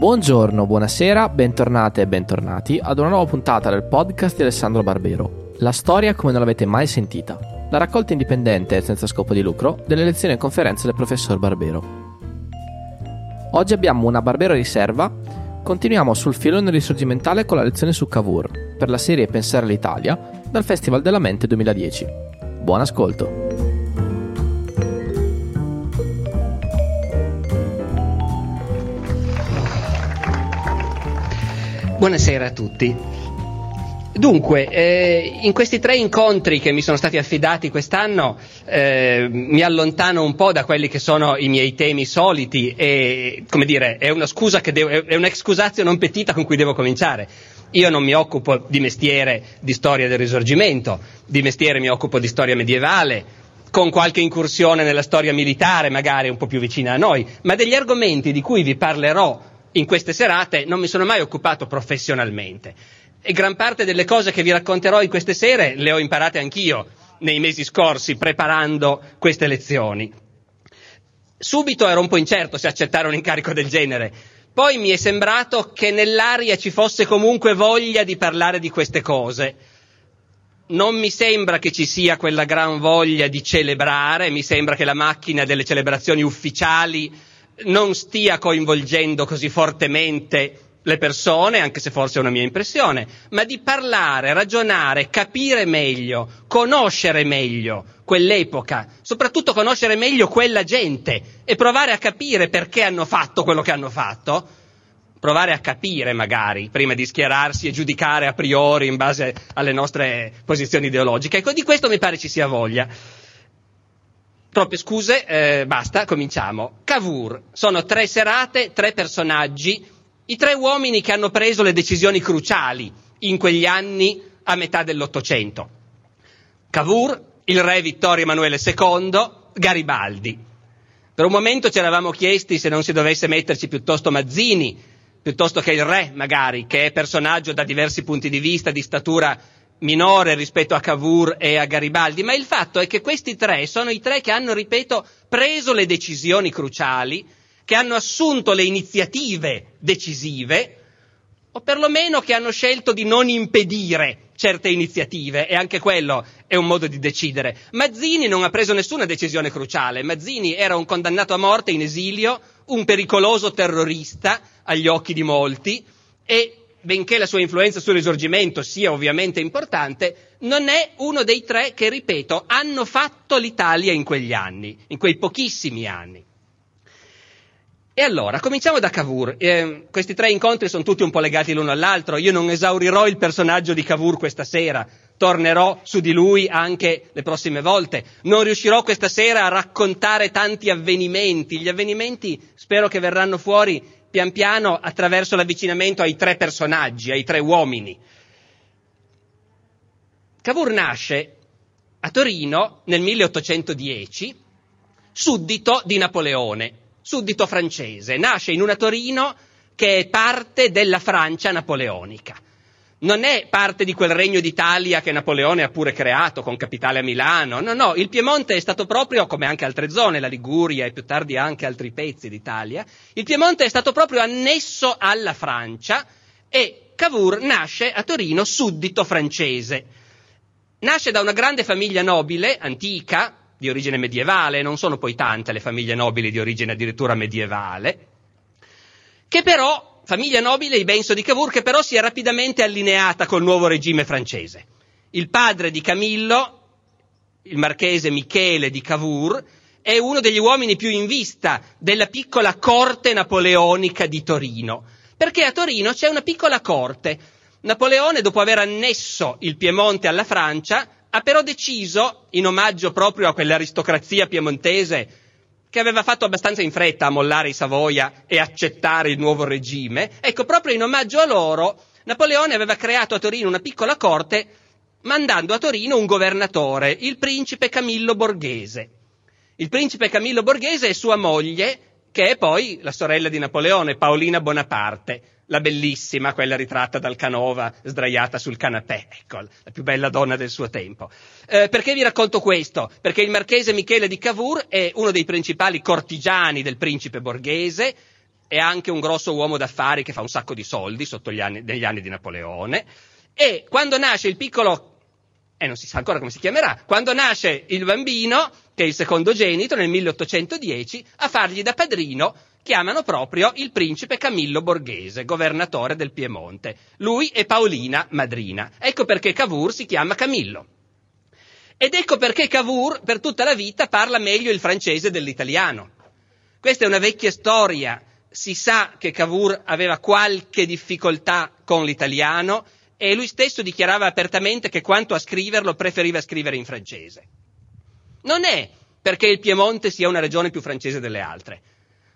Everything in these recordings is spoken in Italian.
Buongiorno, buonasera, bentornate e bentornati ad una nuova puntata del podcast di Alessandro Barbero. La storia come non l'avete mai sentita. La raccolta indipendente e senza scopo di lucro delle lezioni e conferenze del professor Barbero. Oggi abbiamo una Barbero riserva. Continuiamo sul filone risorgimentale con la lezione su Cavour per la serie Pensare all'Italia dal Festival della Mente 2010. Buon ascolto! Buonasera a tutti. Dunque, eh, in questi tre incontri che mi sono stati affidati quest'anno eh, mi allontano un po' da quelli che sono i miei temi soliti e, come dire, è una scusa che devo, è un'excusatio non petita con cui devo cominciare. Io non mi occupo di mestiere di storia del risorgimento, di mestiere mi occupo di storia medievale, con qualche incursione nella storia militare, magari un po' più vicina a noi, ma degli argomenti di cui vi parlerò in queste serate non mi sono mai occupato professionalmente e gran parte delle cose che vi racconterò in queste sere le ho imparate anch'io nei mesi scorsi preparando queste lezioni. Subito ero un po' incerto se accettare un incarico del genere, poi mi è sembrato che nell'aria ci fosse comunque voglia di parlare di queste cose. Non mi sembra che ci sia quella gran voglia di celebrare, mi sembra che la macchina delle celebrazioni ufficiali non stia coinvolgendo così fortemente le persone, anche se forse è una mia impressione, ma di parlare, ragionare, capire meglio, conoscere meglio quell'epoca, soprattutto conoscere meglio quella gente e provare a capire perché hanno fatto quello che hanno fatto, provare a capire magari prima di schierarsi e giudicare a priori in base alle nostre posizioni ideologiche. Ecco, di questo mi pare ci sia voglia. Troppe scuse, eh, basta, cominciamo. Cavour, sono tre serate, tre personaggi, i tre uomini che hanno preso le decisioni cruciali in quegli anni a metà dell'Ottocento. Cavour, il re Vittorio Emanuele II, Garibaldi. Per un momento ci eravamo chiesti se non si dovesse metterci piuttosto Mazzini, piuttosto che il re, magari, che è personaggio da diversi punti di vista, di statura minore rispetto a Cavour e a Garibaldi, ma il fatto è che questi tre sono i tre che hanno, ripeto, preso le decisioni cruciali, che hanno assunto le iniziative decisive, o perlomeno che hanno scelto di non impedire certe iniziative, e anche quello è un modo di decidere. Mazzini non ha preso nessuna decisione cruciale, Mazzini era un condannato a morte in esilio, un pericoloso terrorista agli occhi di molti, e benché la sua influenza sul risorgimento sia ovviamente importante, non è uno dei tre che, ripeto, hanno fatto l'Italia in quegli anni, in quei pochissimi anni. E allora, cominciamo da Cavour. Eh, questi tre incontri sono tutti un po' legati l'uno all'altro. Io non esaurirò il personaggio di Cavour questa sera, tornerò su di lui anche le prossime volte. Non riuscirò questa sera a raccontare tanti avvenimenti. Gli avvenimenti spero che verranno fuori pian piano attraverso l'avvicinamento ai tre personaggi, ai tre uomini. Cavour nasce a Torino nel 1810, suddito di Napoleone, suddito francese. Nasce in una Torino che è parte della Francia napoleonica non è parte di quel regno d'Italia che Napoleone ha pure creato con capitale a Milano, no, no, il Piemonte è stato proprio, come anche altre zone, la Liguria e più tardi anche altri pezzi d'Italia, il Piemonte è stato proprio annesso alla Francia e Cavour nasce a Torino suddito francese. Nasce da una grande famiglia nobile, antica, di origine medievale, non sono poi tante le famiglie nobili di origine addirittura medievale, che però famiglia nobile i Benso di Cavour che però si è rapidamente allineata col nuovo regime francese. Il padre di Camillo, il marchese Michele di Cavour, è uno degli uomini più in vista della piccola corte napoleonica di Torino, perché a Torino c'è una piccola corte. Napoleone, dopo aver annesso il Piemonte alla Francia, ha però deciso, in omaggio proprio a quell'aristocrazia piemontese che aveva fatto abbastanza in fretta a mollare i Savoia e accettare il nuovo regime, ecco, proprio in omaggio a loro, Napoleone aveva creato a Torino una piccola corte mandando a Torino un governatore, il principe Camillo Borghese. Il principe Camillo Borghese e sua moglie, che è poi la sorella di Napoleone, Paolina Bonaparte, la bellissima, quella ritratta dal Canova, sdraiata sul canapè, ecco, la più bella donna del suo tempo. Eh, perché vi racconto questo? Perché il marchese Michele di Cavour è uno dei principali cortigiani del principe borghese, è anche un grosso uomo d'affari che fa un sacco di soldi sotto gli anni, negli anni di Napoleone. E quando nasce il piccolo, e eh, non si sa ancora come si chiamerà, quando nasce il bambino, che è il secondogenito, nel 1810, a fargli da padrino chiamano proprio il principe Camillo Borghese, governatore del Piemonte. Lui e Paolina, madrina. Ecco perché Cavour si chiama Camillo. Ed ecco perché Cavour per tutta la vita parla meglio il francese dell'italiano. Questa è una vecchia storia. Si sa che Cavour aveva qualche difficoltà con l'italiano e lui stesso dichiarava apertamente che quanto a scriverlo preferiva scrivere in francese. Non è perché il Piemonte sia una regione più francese delle altre.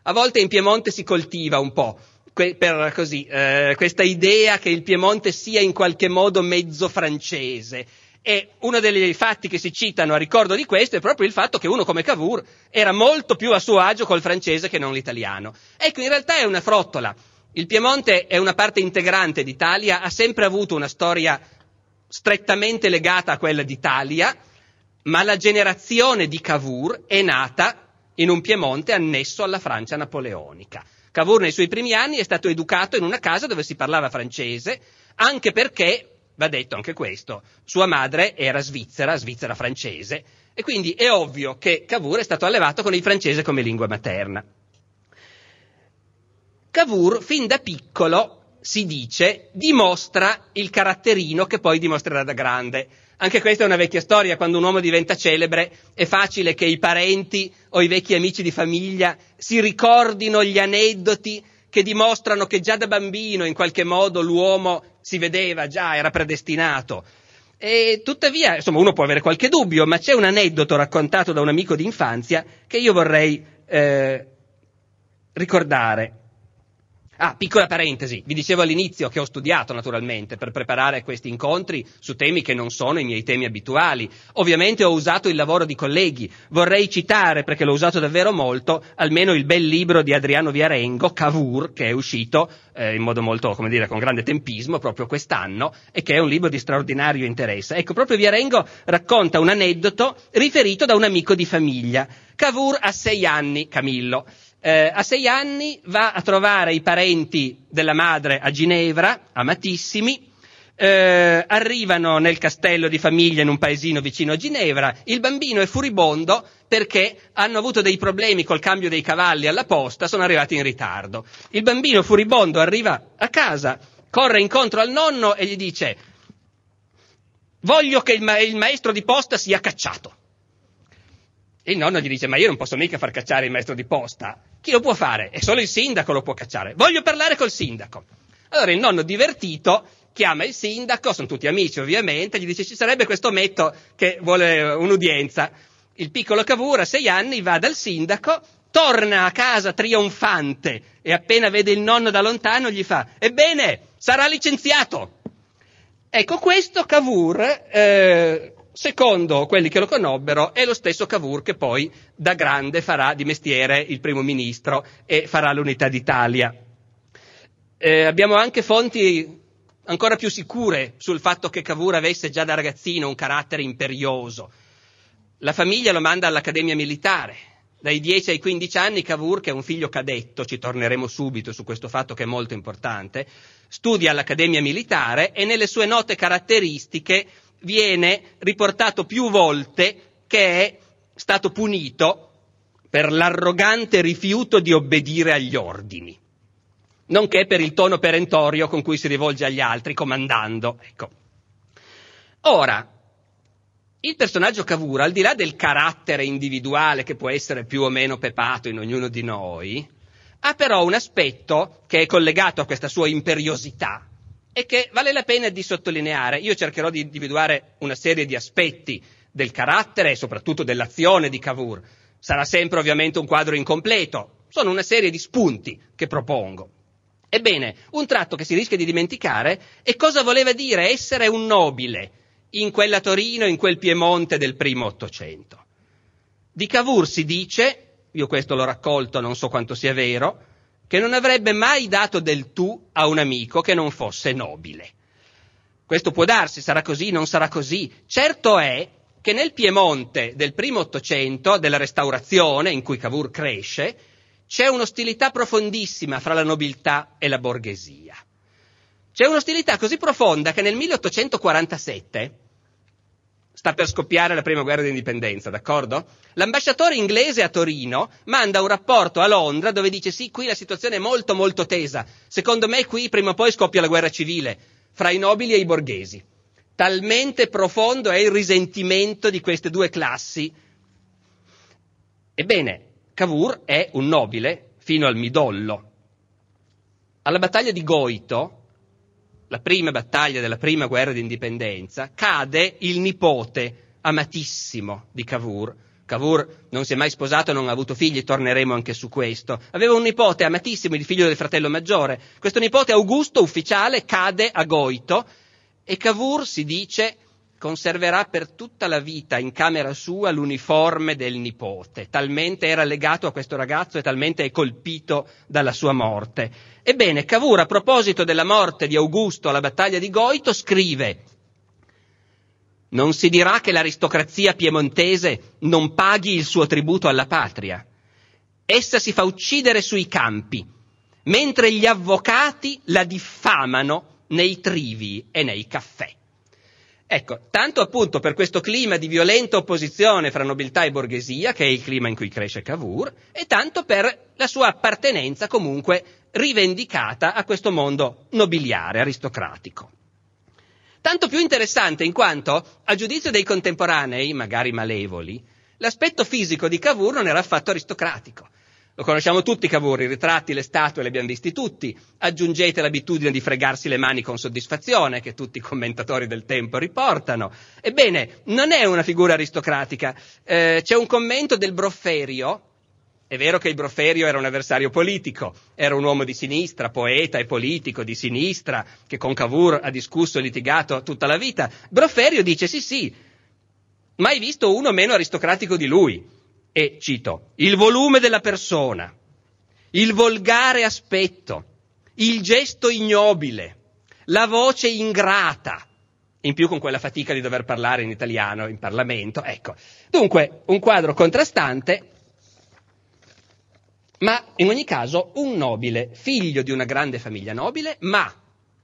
A volte in Piemonte si coltiva un po' per così, eh, questa idea che il Piemonte sia in qualche modo mezzo francese e uno dei fatti che si citano a ricordo di questo è proprio il fatto che uno come Cavour era molto più a suo agio col francese che non l'italiano. Ecco, in realtà è una frottola. Il Piemonte è una parte integrante d'Italia, ha sempre avuto una storia strettamente legata a quella d'Italia, ma la generazione di Cavour è nata in un Piemonte annesso alla Francia napoleonica. Cavour nei suoi primi anni è stato educato in una casa dove si parlava francese, anche perché va detto anche questo, sua madre era svizzera, svizzera francese, e quindi è ovvio che Cavour è stato allevato con il francese come lingua materna. Cavour, fin da piccolo, si dice, dimostra il caratterino che poi dimostrerà da grande. Anche questa è una vecchia storia, quando un uomo diventa celebre è facile che i parenti o i vecchi amici di famiglia si ricordino gli aneddoti che dimostrano che già da bambino in qualche modo l'uomo si vedeva già, era predestinato. E tuttavia, insomma, uno può avere qualche dubbio, ma c'è un aneddoto raccontato da un amico d'infanzia che io vorrei eh, ricordare. Ah, piccola parentesi, vi dicevo all'inizio che ho studiato naturalmente per preparare questi incontri su temi che non sono i miei temi abituali. Ovviamente ho usato il lavoro di colleghi. Vorrei citare, perché l'ho usato davvero molto, almeno il bel libro di Adriano Viarengo, Cavour, che è uscito eh, in modo molto, come dire, con grande tempismo proprio quest'anno e che è un libro di straordinario interesse. Ecco, proprio Viarengo racconta un aneddoto riferito da un amico di famiglia. Cavour ha sei anni, Camillo eh, a sei anni va a trovare i parenti della madre a Ginevra, amatissimi, eh, arrivano nel castello di famiglia in un paesino vicino a Ginevra, il bambino è furibondo perché hanno avuto dei problemi col cambio dei cavalli alla posta, sono arrivati in ritardo. Il bambino furibondo arriva a casa, corre incontro al nonno e gli dice voglio che il, ma- il maestro di posta sia cacciato. Il nonno gli dice, ma io non posso mica far cacciare il maestro di posta. Chi lo può fare? E solo il sindaco lo può cacciare. Voglio parlare col sindaco. Allora il nonno divertito chiama il sindaco, sono tutti amici ovviamente, gli dice ci sarebbe questo metto che vuole un'udienza. Il piccolo Cavour a sei anni va dal sindaco, torna a casa trionfante e appena vede il nonno da lontano gli fa, ebbene, sarà licenziato. Ecco, questo Cavour eh, Secondo quelli che lo conobbero, è lo stesso Cavour che poi da grande farà di mestiere il primo ministro e farà l'unità d'Italia. Eh, abbiamo anche fonti ancora più sicure sul fatto che Cavour avesse già da ragazzino un carattere imperioso. La famiglia lo manda all'Accademia Militare. Dai 10 ai 15 anni Cavour, che è un figlio cadetto, ci torneremo subito su questo fatto che è molto importante, studia all'Accademia Militare e nelle sue note caratteristiche viene riportato più volte che è stato punito per l'arrogante rifiuto di obbedire agli ordini, nonché per il tono perentorio con cui si rivolge agli altri, comandando. Ecco. Ora, il personaggio Cavour, al di là del carattere individuale che può essere più o meno pepato in ognuno di noi, ha però un aspetto che è collegato a questa sua imperiosità, e che vale la pena di sottolineare. Io cercherò di individuare una serie di aspetti del carattere e soprattutto dell'azione di Cavour. Sarà sempre ovviamente un quadro incompleto, sono una serie di spunti che propongo. Ebbene, un tratto che si rischia di dimenticare è cosa voleva dire essere un nobile in quella Torino, in quel Piemonte del primo Ottocento. Di Cavour si dice, io questo l'ho raccolto, non so quanto sia vero, che non avrebbe mai dato del tu a un amico che non fosse nobile. Questo può darsi, sarà così, non sarà così. Certo è che nel Piemonte del primo Ottocento, della Restaurazione, in cui Cavour cresce, c'è un'ostilità profondissima fra la nobiltà e la borghesia. C'è un'ostilità così profonda che nel 1847 sta per scoppiare la prima guerra d'indipendenza, d'accordo? L'ambasciatore inglese a Torino manda un rapporto a Londra dove dice sì, qui la situazione è molto molto tesa, secondo me qui prima o poi scoppia la guerra civile fra i nobili e i borghesi. Talmente profondo è il risentimento di queste due classi. Ebbene, Cavour è un nobile fino al midollo. Alla battaglia di Goito, la prima battaglia della prima guerra d'indipendenza, cade il nipote amatissimo di Cavour. Cavour non si è mai sposato, non ha avuto figli, torneremo anche su questo. Aveva un nipote amatissimo, il figlio del fratello maggiore. Questo nipote Augusto, ufficiale, cade a Goito e Cavour, si dice, conserverà per tutta la vita in camera sua l'uniforme del nipote, talmente era legato a questo ragazzo e talmente è colpito dalla sua morte. Ebbene, Cavour, a proposito della morte di Augusto alla battaglia di Goito, scrive non si dirà che l'aristocrazia piemontese non paghi il suo tributo alla patria. Essa si fa uccidere sui campi, mentre gli avvocati la diffamano nei trivi e nei caffè. Ecco, tanto appunto per questo clima di violenta opposizione fra nobiltà e borghesia, che è il clima in cui cresce Cavour, e tanto per la sua appartenenza comunque rivendicata a questo mondo nobiliare, aristocratico. Tanto più interessante in quanto, a giudizio dei contemporanei, magari malevoli, l'aspetto fisico di Cavour non era affatto aristocratico. Lo conosciamo tutti Cavour, i ritratti, le statue li abbiamo visti tutti. Aggiungete l'abitudine di fregarsi le mani con soddisfazione, che tutti i commentatori del tempo riportano. Ebbene, non è una figura aristocratica. Eh, c'è un commento del Brofferio. È vero che il Brofferio era un avversario politico, era un uomo di sinistra, poeta e politico di sinistra, che con Cavour ha discusso e litigato tutta la vita. Brofferio dice sì sì, mai visto uno meno aristocratico di lui e, cito, il volume della persona, il volgare aspetto, il gesto ignobile, la voce ingrata, in più con quella fatica di dover parlare in italiano in Parlamento. Ecco, dunque un quadro contrastante, ma in ogni caso un nobile, figlio di una grande famiglia nobile, ma,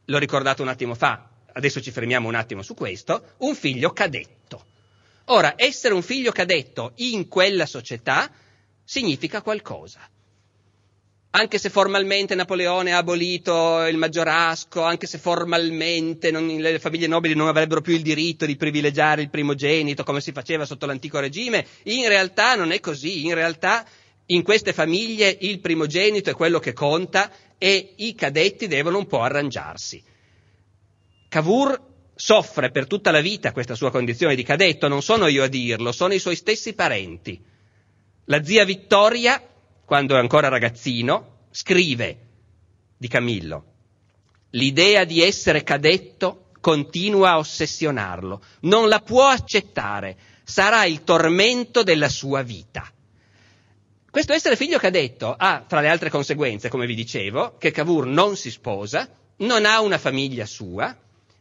l'ho ricordato un attimo fa, adesso ci fermiamo un attimo su questo, un figlio cadetto. Ora, essere un figlio cadetto in quella società significa qualcosa. Anche se formalmente Napoleone ha abolito il maggiorasco, anche se formalmente non, le famiglie nobili non avrebbero più il diritto di privilegiare il primogenito come si faceva sotto l'antico regime, in realtà non è così, in realtà in queste famiglie il primogenito è quello che conta e i cadetti devono un po' arrangiarsi. Cavour soffre per tutta la vita questa sua condizione di cadetto, non sono io a dirlo, sono i suoi stessi parenti. La zia Vittoria, quando è ancora ragazzino, scrive di Camillo, l'idea di essere cadetto continua a ossessionarlo, non la può accettare, sarà il tormento della sua vita. Questo essere figlio cadetto ha, tra le altre conseguenze, come vi dicevo, che Cavour non si sposa, non ha una famiglia sua,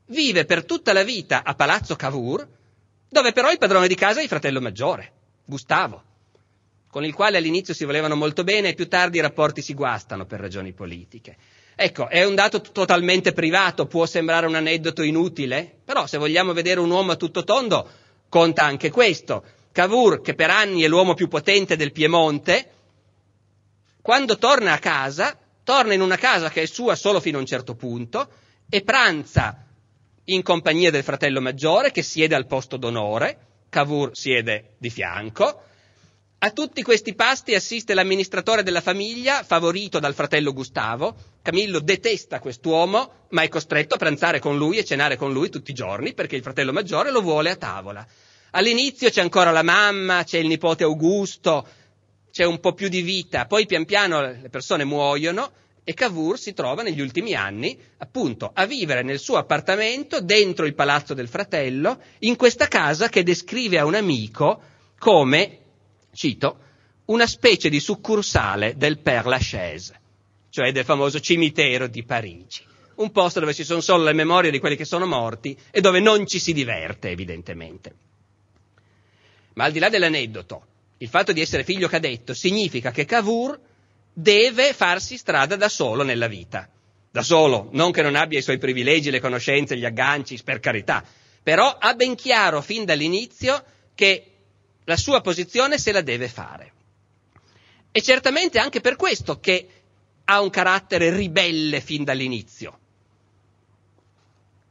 vive per tutta la vita a Palazzo Cavour, dove però il padrone di casa è il fratello maggiore, Gustavo, con il quale all'inizio si volevano molto bene e più tardi i rapporti si guastano per ragioni politiche. Ecco, è un dato totalmente privato, può sembrare un aneddoto inutile, però se vogliamo vedere un uomo a tutto tondo, conta anche questo. Cavour, che per anni è l'uomo più potente del Piemonte, quando torna a casa, torna in una casa che è sua solo fino a un certo punto e pranza in compagnia del fratello maggiore che siede al posto d'onore, Cavour siede di fianco. A tutti questi pasti assiste l'amministratore della famiglia, favorito dal fratello Gustavo. Camillo detesta quest'uomo, ma è costretto a pranzare con lui e cenare con lui tutti i giorni perché il fratello maggiore lo vuole a tavola. All'inizio c'è ancora la mamma, c'è il nipote Augusto, c'è un po' più di vita, poi pian piano le persone muoiono e Cavour si trova negli ultimi anni appunto a vivere nel suo appartamento dentro il palazzo del fratello, in questa casa che descrive a un amico come, cito, una specie di succursale del Père Lachaise, cioè del famoso cimitero di Parigi. Un posto dove ci sono solo le memorie di quelli che sono morti e dove non ci si diverte, evidentemente. Ma al di là dell'aneddoto, il fatto di essere figlio cadetto significa che Cavour deve farsi strada da solo nella vita. Da solo, non che non abbia i suoi privilegi, le conoscenze, gli agganci, per carità, però ha ben chiaro fin dall'inizio che la sua posizione se la deve fare. E certamente anche per questo che ha un carattere ribelle fin dall'inizio.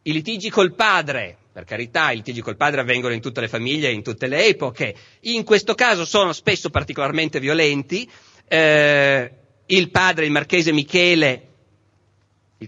I litigi col padre, per carità, i litigi col padre avvengono in tutte le famiglie, in tutte le epoche, in questo caso sono spesso particolarmente violenti. Eh, il padre, il marchese Michele,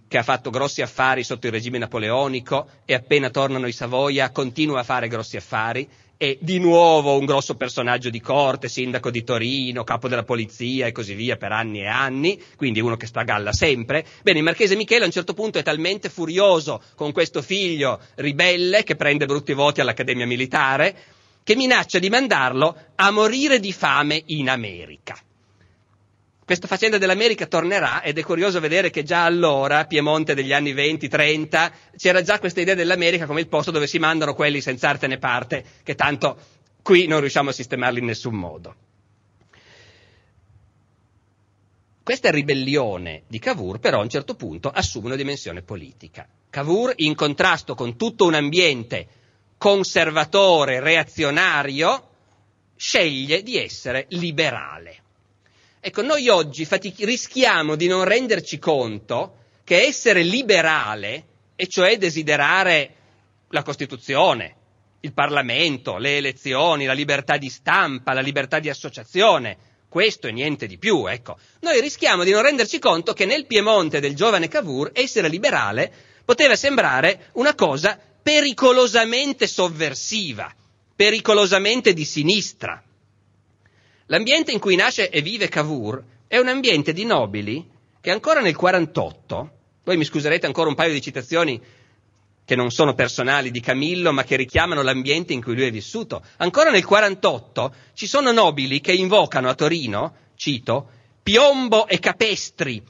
che ha fatto grossi affari sotto il regime napoleonico e appena tornano i Savoia continua a fare grossi affari e di nuovo un grosso personaggio di corte, sindaco di Torino, capo della polizia e così via per anni e anni, quindi uno che sta a galla sempre. Bene, il marchese Michele a un certo punto è talmente furioso con questo figlio ribelle che prende brutti voti all'Accademia Militare che minaccia di mandarlo a morire di fame in America. Questa faccenda dell'America tornerà ed è curioso vedere che già allora, Piemonte degli anni 20-30, c'era già questa idea dell'America come il posto dove si mandano quelli senza arte né parte, che tanto qui non riusciamo a sistemarli in nessun modo. Questa ribellione di Cavour però a un certo punto assume una dimensione politica. Cavour, in contrasto con tutto un ambiente conservatore, reazionario, sceglie di essere liberale. Ecco, noi oggi fatic- rischiamo di non renderci conto che essere liberale, e cioè desiderare la Costituzione, il Parlamento, le elezioni, la libertà di stampa, la libertà di associazione, questo e niente di più, ecco. Noi rischiamo di non renderci conto che nel Piemonte del giovane Cavour essere liberale poteva sembrare una cosa pericolosamente sovversiva, pericolosamente di sinistra. L'ambiente in cui nasce e vive Cavour è un ambiente di nobili che ancora nel 48, voi mi scuserete ancora un paio di citazioni che non sono personali di Camillo, ma che richiamano l'ambiente in cui lui è vissuto. Ancora nel 48 ci sono nobili che invocano a Torino, cito, piombo e capestri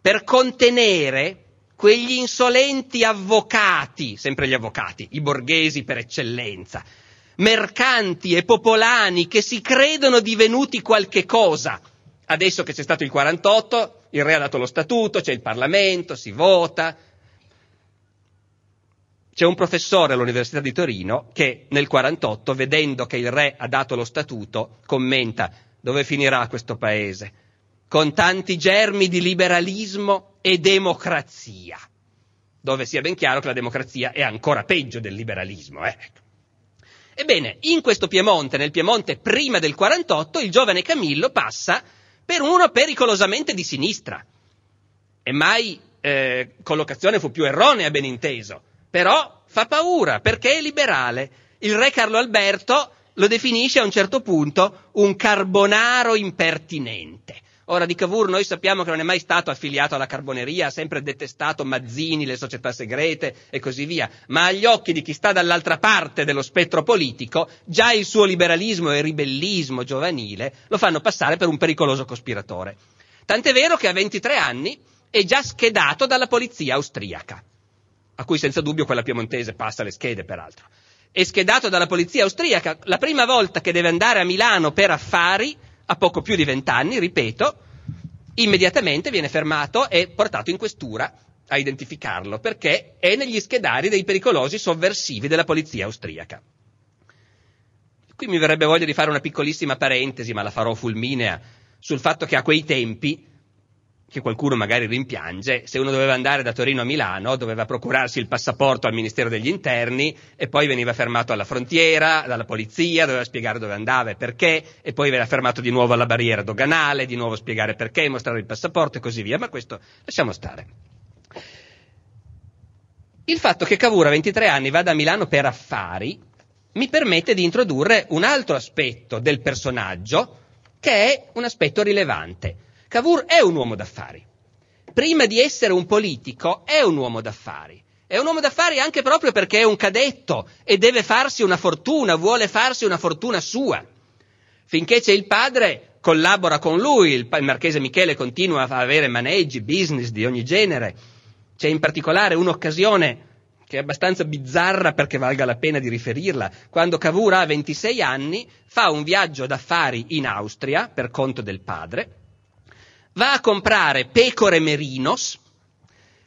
per contenere quegli insolenti avvocati, sempre gli avvocati, i borghesi per eccellenza, mercanti e popolani che si credono divenuti qualche cosa. Adesso che c'è stato il 48, il re ha dato lo statuto, c'è il Parlamento, si vota. C'è un professore all'Università di Torino che nel 48, vedendo che il re ha dato lo statuto, commenta dove finirà questo paese? Con tanti germi di liberalismo e democrazia, dove sia ben chiaro che la democrazia è ancora peggio del liberalismo. Eh? Ebbene, in questo Piemonte, nel Piemonte prima del 48, il giovane Camillo passa per uno pericolosamente di sinistra. E mai eh, collocazione fu più erronea, ben inteso. Però fa paura perché è liberale. Il re Carlo Alberto lo definisce a un certo punto un carbonaro impertinente. Ora di Cavour noi sappiamo che non è mai stato affiliato alla carboneria, ha sempre detestato Mazzini, le società segrete e così via, ma agli occhi di chi sta dall'altra parte dello spettro politico, già il suo liberalismo e ribellismo giovanile lo fanno passare per un pericoloso cospiratore. Tant'è vero che a 23 anni è già schedato dalla polizia austriaca, a cui senza dubbio quella piemontese passa le schede peraltro. È schedato dalla polizia austriaca la prima volta che deve andare a Milano per affari a poco più di vent'anni, ripeto, immediatamente viene fermato e portato in questura a identificarlo, perché è negli schedari dei pericolosi sovversivi della polizia austriaca. Qui mi verrebbe voglia di fare una piccolissima parentesi, ma la farò fulminea, sul fatto che a quei tempi che qualcuno magari rimpiange, se uno doveva andare da Torino a Milano doveva procurarsi il passaporto al Ministero degli Interni e poi veniva fermato alla frontiera, dalla polizia, doveva spiegare dove andava e perché, e poi veniva fermato di nuovo alla barriera doganale, di nuovo spiegare perché, mostrare il passaporto e così via, ma questo lasciamo stare. Il fatto che Cavour a 23 anni vada a Milano per affari mi permette di introdurre un altro aspetto del personaggio che è un aspetto rilevante Cavour è un uomo d'affari. Prima di essere un politico è un uomo d'affari. È un uomo d'affari anche proprio perché è un cadetto e deve farsi una fortuna, vuole farsi una fortuna sua. Finché c'è il padre, collabora con lui, il, marchese Michele continua a avere maneggi, business di ogni genere. C'è in particolare un'occasione che è abbastanza bizzarra perché valga la pena di riferirla. Quando Cavour ha 26 anni, fa un viaggio d'affari in Austria per conto del padre, va a comprare pecore merinos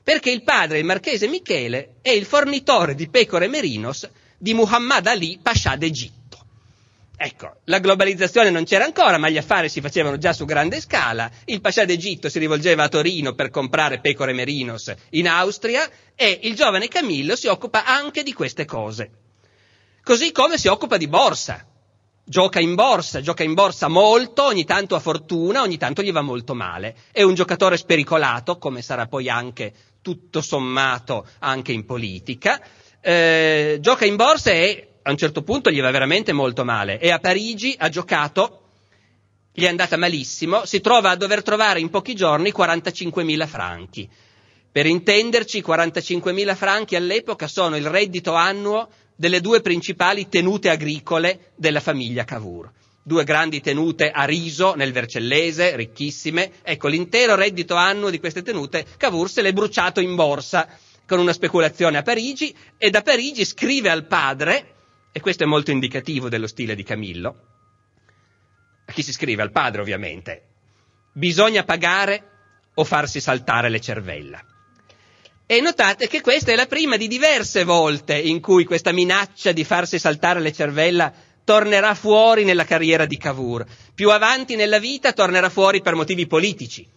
perché il padre, il marchese Michele, è il fornitore di pecore merinos di Muhammad Ali, pascià d'Egitto. Ecco, la globalizzazione non c'era ancora, ma gli affari si facevano già su grande scala. Il pascià d'Egitto si rivolgeva a Torino per comprare pecore merinos in Austria e il giovane Camillo si occupa anche di queste cose. Così come si occupa di borsa. Gioca in borsa, gioca in borsa molto, ogni tanto ha fortuna, ogni tanto gli va molto male. È un giocatore spericolato, come sarà poi anche tutto sommato anche in politica. Eh, gioca in borsa e a un certo punto gli va veramente molto male e a Parigi ha giocato, gli è andata malissimo, si trova a dover trovare in pochi giorni 45.000 franchi. Per intenderci, 45.000 franchi all'epoca sono il reddito annuo delle due principali tenute agricole della famiglia Cavour. Due grandi tenute a riso nel Vercellese, ricchissime. Ecco, l'intero reddito annuo di queste tenute Cavour se l'è bruciato in borsa con una speculazione a Parigi e da Parigi scrive al padre e questo è molto indicativo dello stile di Camillo. A chi si scrive? Al padre, ovviamente. Bisogna pagare o farsi saltare le cervella. E notate che questa è la prima di diverse volte in cui questa minaccia di farsi saltare le cervella tornerà fuori nella carriera di Cavour. Più avanti nella vita tornerà fuori per motivi politici.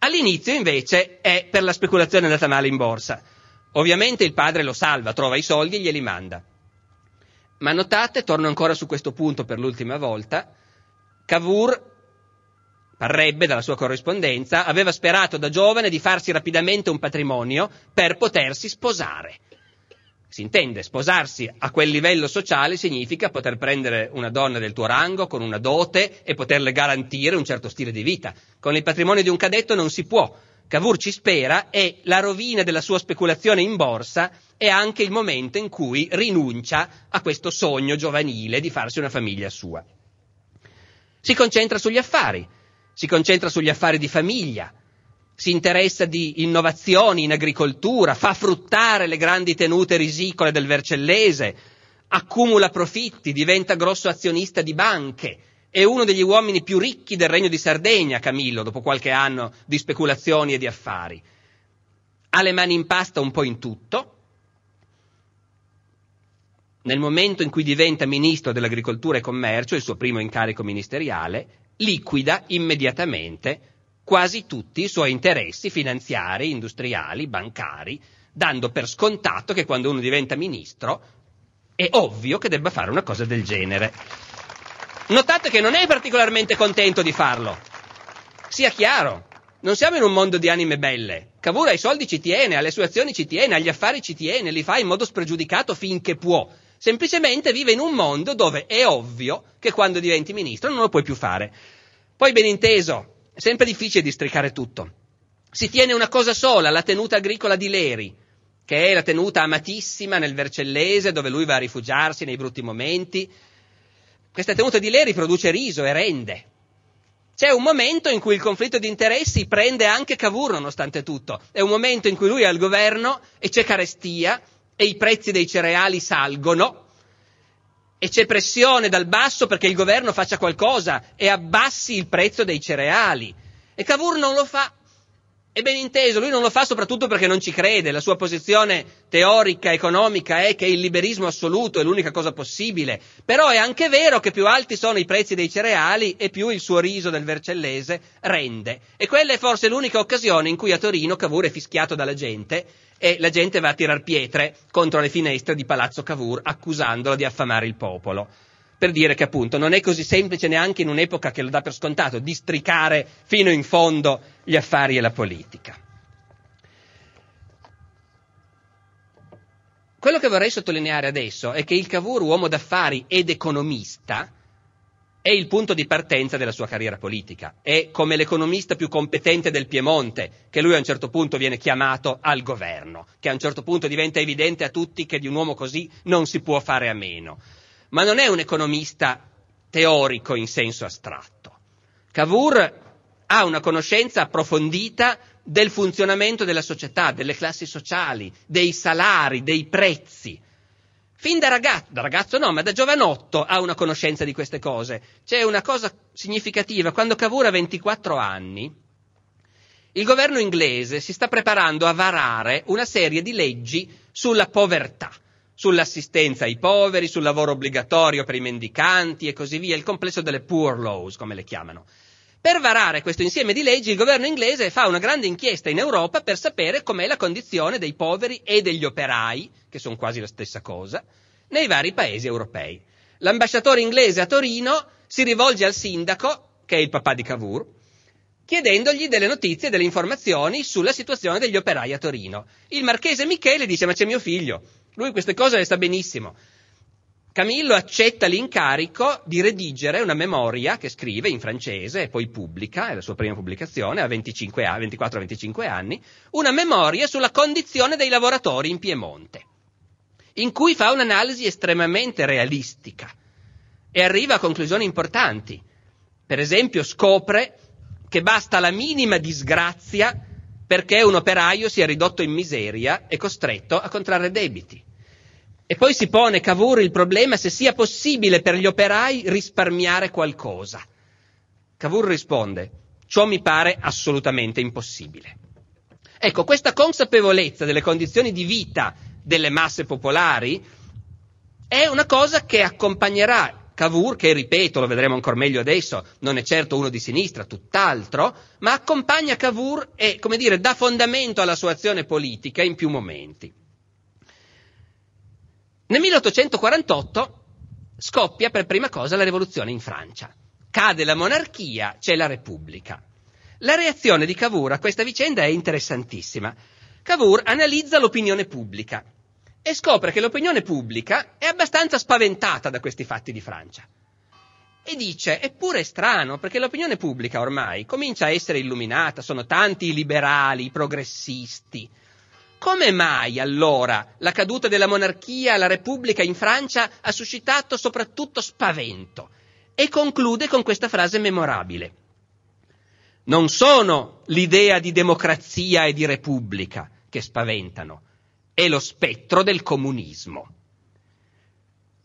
All'inizio invece è per la speculazione andata male in borsa. Ovviamente il padre lo salva, trova i soldi e glieli manda. Ma notate, torno ancora su questo punto per l'ultima volta, Cavour, parrebbe dalla sua corrispondenza, aveva sperato da giovane di farsi rapidamente un patrimonio per potersi sposare. Si intende, sposarsi a quel livello sociale significa poter prendere una donna del tuo rango con una dote e poterle garantire un certo stile di vita. Con il patrimonio di un cadetto non si può. Cavour ci spera e la rovina della sua speculazione in borsa è anche il momento in cui rinuncia a questo sogno giovanile di farsi una famiglia sua. Si concentra sugli affari, si concentra sugli affari di famiglia, si interessa di innovazioni in agricoltura, fa fruttare le grandi tenute risicole del Vercellese, accumula profitti, diventa grosso azionista di banche, è uno degli uomini più ricchi del regno di Sardegna, Camillo, dopo qualche anno di speculazioni e di affari. Ha le mani in pasta un po' in tutto. Nel momento in cui diventa ministro dell'agricoltura e commercio, il suo primo incarico ministeriale, liquida immediatamente quasi tutti i suoi interessi finanziari, industriali, bancari, dando per scontato che quando uno diventa ministro è ovvio che debba fare una cosa del genere. Notate che non è particolarmente contento di farlo. Sia chiaro, non siamo in un mondo di anime belle. Cavour ai soldi ci tiene, alle sue azioni ci tiene, agli affari ci tiene, li fa in modo spregiudicato finché può. Semplicemente vive in un mondo dove è ovvio che quando diventi ministro non lo puoi più fare. Poi ben inteso, è sempre difficile districare tutto. Si tiene una cosa sola, la tenuta agricola di Leri, che è la tenuta amatissima nel Vercellese, dove lui va a rifugiarsi nei brutti momenti, questa tenuta di Leri produce riso e rende. C'è un momento in cui il conflitto di interessi prende anche Cavour nonostante tutto. È un momento in cui lui è al governo e c'è carestia e i prezzi dei cereali salgono e c'è pressione dal basso perché il governo faccia qualcosa e abbassi il prezzo dei cereali. E Cavour non lo fa e ben inteso, lui non lo fa soprattutto perché non ci crede, la sua posizione teorica, economica è che il liberismo assoluto è l'unica cosa possibile, però è anche vero che più alti sono i prezzi dei cereali e più il suo riso del Vercellese rende. E quella è forse l'unica occasione in cui a Torino Cavour è fischiato dalla gente e la gente va a tirar pietre contro le finestre di Palazzo Cavour accusandolo di affamare il popolo per dire che appunto non è così semplice neanche in un'epoca che lo dà per scontato districare fino in fondo gli affari e la politica. Quello che vorrei sottolineare adesso è che il Cavour, uomo d'affari ed economista, è il punto di partenza della sua carriera politica. È come l'economista più competente del Piemonte, che lui a un certo punto viene chiamato al governo, che a un certo punto diventa evidente a tutti che di un uomo così non si può fare a meno ma non è un economista teorico in senso astratto. Cavour ha una conoscenza approfondita del funzionamento della società, delle classi sociali, dei salari, dei prezzi. Fin da ragazzo, da ragazzo no, ma da giovanotto ha una conoscenza di queste cose. C'è una cosa significativa, quando Cavour ha 24 anni, il governo inglese si sta preparando a varare una serie di leggi sulla povertà, sull'assistenza ai poveri, sul lavoro obbligatorio per i mendicanti e così via, il complesso delle poor laws, come le chiamano. Per varare questo insieme di leggi, il governo inglese fa una grande inchiesta in Europa per sapere com'è la condizione dei poveri e degli operai, che sono quasi la stessa cosa, nei vari paesi europei. L'ambasciatore inglese a Torino si rivolge al sindaco, che è il papà di Cavour, chiedendogli delle notizie, delle informazioni sulla situazione degli operai a Torino. Il marchese Michele dice: Ma c'è mio figlio, lui queste cose le sa benissimo. Camillo accetta l'incarico di redigere una memoria che scrive in francese e poi pubblica, è la sua prima pubblicazione, a 24-25 anni, una memoria sulla condizione dei lavoratori in Piemonte, in cui fa un'analisi estremamente realistica e arriva a conclusioni importanti. Per esempio scopre che basta la minima disgrazia perché un operaio sia ridotto in miseria e costretto a contrarre debiti. E poi si pone Cavour il problema se sia possibile per gli operai risparmiare qualcosa. Cavour risponde, ciò mi pare assolutamente impossibile. Ecco, questa consapevolezza delle condizioni di vita delle masse popolari è una cosa che accompagnerà Cavour, che ripeto, lo vedremo ancora meglio adesso, non è certo uno di sinistra, tutt'altro, ma accompagna Cavour e, come dire, dà fondamento alla sua azione politica in più momenti. Nel 1848 scoppia per prima cosa la rivoluzione in Francia. Cade la monarchia, c'è la Repubblica. La reazione di Cavour a questa vicenda è interessantissima. Cavour analizza l'opinione pubblica e scopre che l'opinione pubblica è abbastanza spaventata da questi fatti di Francia. E dice, eppure è strano, perché l'opinione pubblica ormai comincia a essere illuminata, sono tanti i liberali, i progressisti, come mai allora la caduta della monarchia, la Repubblica in Francia ha suscitato soprattutto spavento? E conclude con questa frase memorabile. Non sono l'idea di democrazia e di repubblica che spaventano, è lo spettro del comunismo.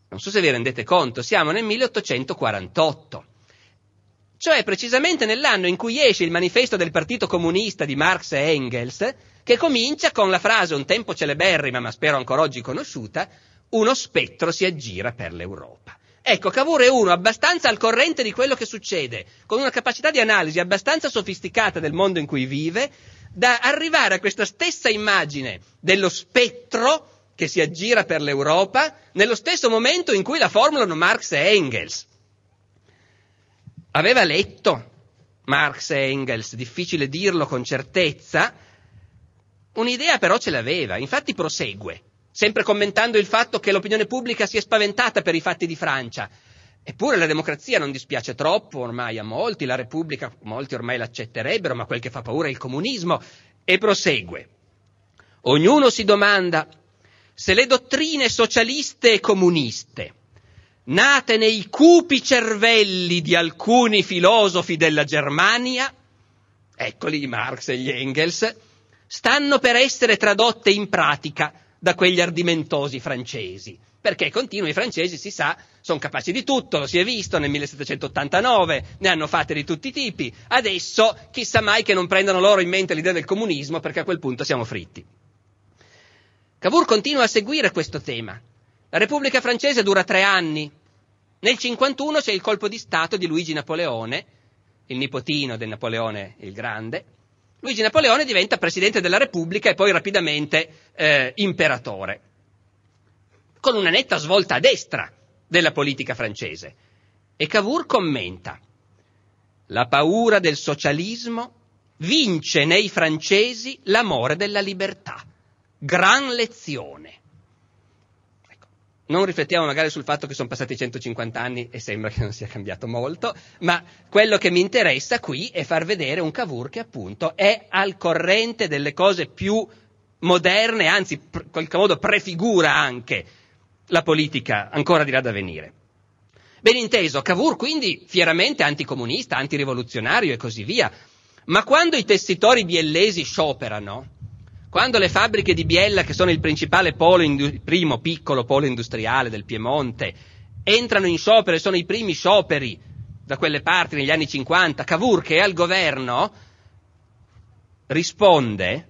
Non so se vi rendete conto, siamo nel 1848, cioè precisamente nell'anno in cui esce il manifesto del Partito Comunista di Marx e Engels, che comincia con la frase un tempo celeberrima, ma spero ancora oggi conosciuta, uno spettro si aggira per l'Europa. Ecco, Cavour è uno abbastanza al corrente di quello che succede, con una capacità di analisi abbastanza sofisticata del mondo in cui vive, da arrivare a questa stessa immagine dello spettro che si aggira per l'Europa nello stesso momento in cui la formulano Marx e Engels. Aveva letto Marx e Engels, difficile dirlo con certezza, Un'idea però ce l'aveva, infatti prosegue, sempre commentando il fatto che l'opinione pubblica si è spaventata per i fatti di Francia. Eppure la democrazia non dispiace troppo ormai a molti, la Repubblica molti ormai l'accetterebbero, ma quel che fa paura è il comunismo. E prosegue. Ognuno si domanda se le dottrine socialiste e comuniste, nate nei cupi cervelli di alcuni filosofi della Germania, eccoli Marx e gli Engels, stanno per essere tradotte in pratica da quegli ardimentosi francesi. Perché continui, i francesi si sa, sono capaci di tutto, lo si è visto nel 1789, ne hanno fatte di tutti i tipi. Adesso chissà mai che non prendano loro in mente l'idea del comunismo, perché a quel punto siamo fritti. Cavour continua a seguire questo tema. La Repubblica francese dura tre anni. Nel 51 c'è il colpo di Stato di Luigi Napoleone, il nipotino del Napoleone il Grande, Luigi Napoleone diventa presidente della Repubblica e poi rapidamente eh, imperatore, con una netta svolta a destra della politica francese. E Cavour commenta, la paura del socialismo vince nei francesi l'amore della libertà. Gran lezione. Non riflettiamo magari sul fatto che sono passati 150 anni e sembra che non sia cambiato molto, ma quello che mi interessa qui è far vedere un Cavour che appunto è al corrente delle cose più moderne, anzi in qualche modo prefigura anche la politica ancora di là da venire. Ben inteso, Cavour quindi fieramente anticomunista, antirivoluzionario e così via, ma quando i tessitori biellesi scioperano, quando le fabbriche di Biella, che sono il principale polo, il primo piccolo polo industriale del Piemonte, entrano in sciopero e sono i primi scioperi da quelle parti negli anni 50, Cavour che è al governo, risponde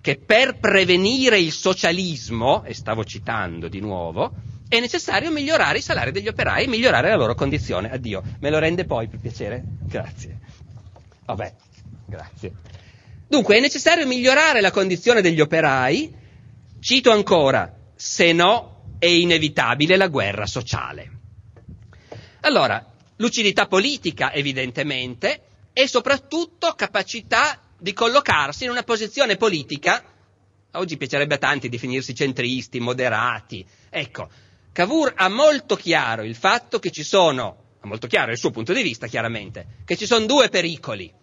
che per prevenire il socialismo, e stavo citando di nuovo, è necessario migliorare i salari degli operai e migliorare la loro condizione. Addio, me lo rende poi per piacere? Grazie. Vabbè, grazie. Dunque è necessario migliorare la condizione degli operai, cito ancora, se no è inevitabile la guerra sociale. Allora, lucidità politica evidentemente e soprattutto capacità di collocarsi in una posizione politica, oggi piacerebbe a tanti definirsi centristi, moderati, ecco, Cavour ha molto chiaro il fatto che ci sono, ha molto chiaro il suo punto di vista chiaramente, che ci sono due pericoli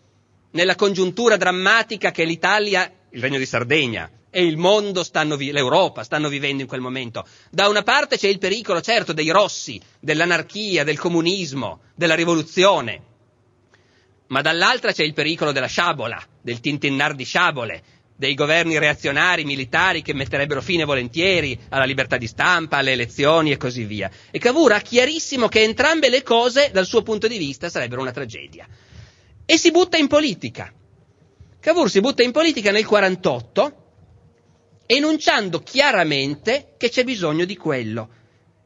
nella congiuntura drammatica che l'Italia, il Regno di Sardegna e il mondo, stanno vi- l'Europa stanno vivendo in quel momento. Da una parte c'è il pericolo, certo, dei rossi, dell'anarchia, del comunismo, della rivoluzione, ma dall'altra c'è il pericolo della sciabola, del tintinnar di sciabole, dei governi reazionari militari che metterebbero fine volentieri alla libertà di stampa, alle elezioni e così via. E Cavour ha chiarissimo che entrambe le cose, dal suo punto di vista, sarebbero una tragedia. E si butta in politica. Cavour si butta in politica nel 48, enunciando chiaramente che c'è bisogno di quello.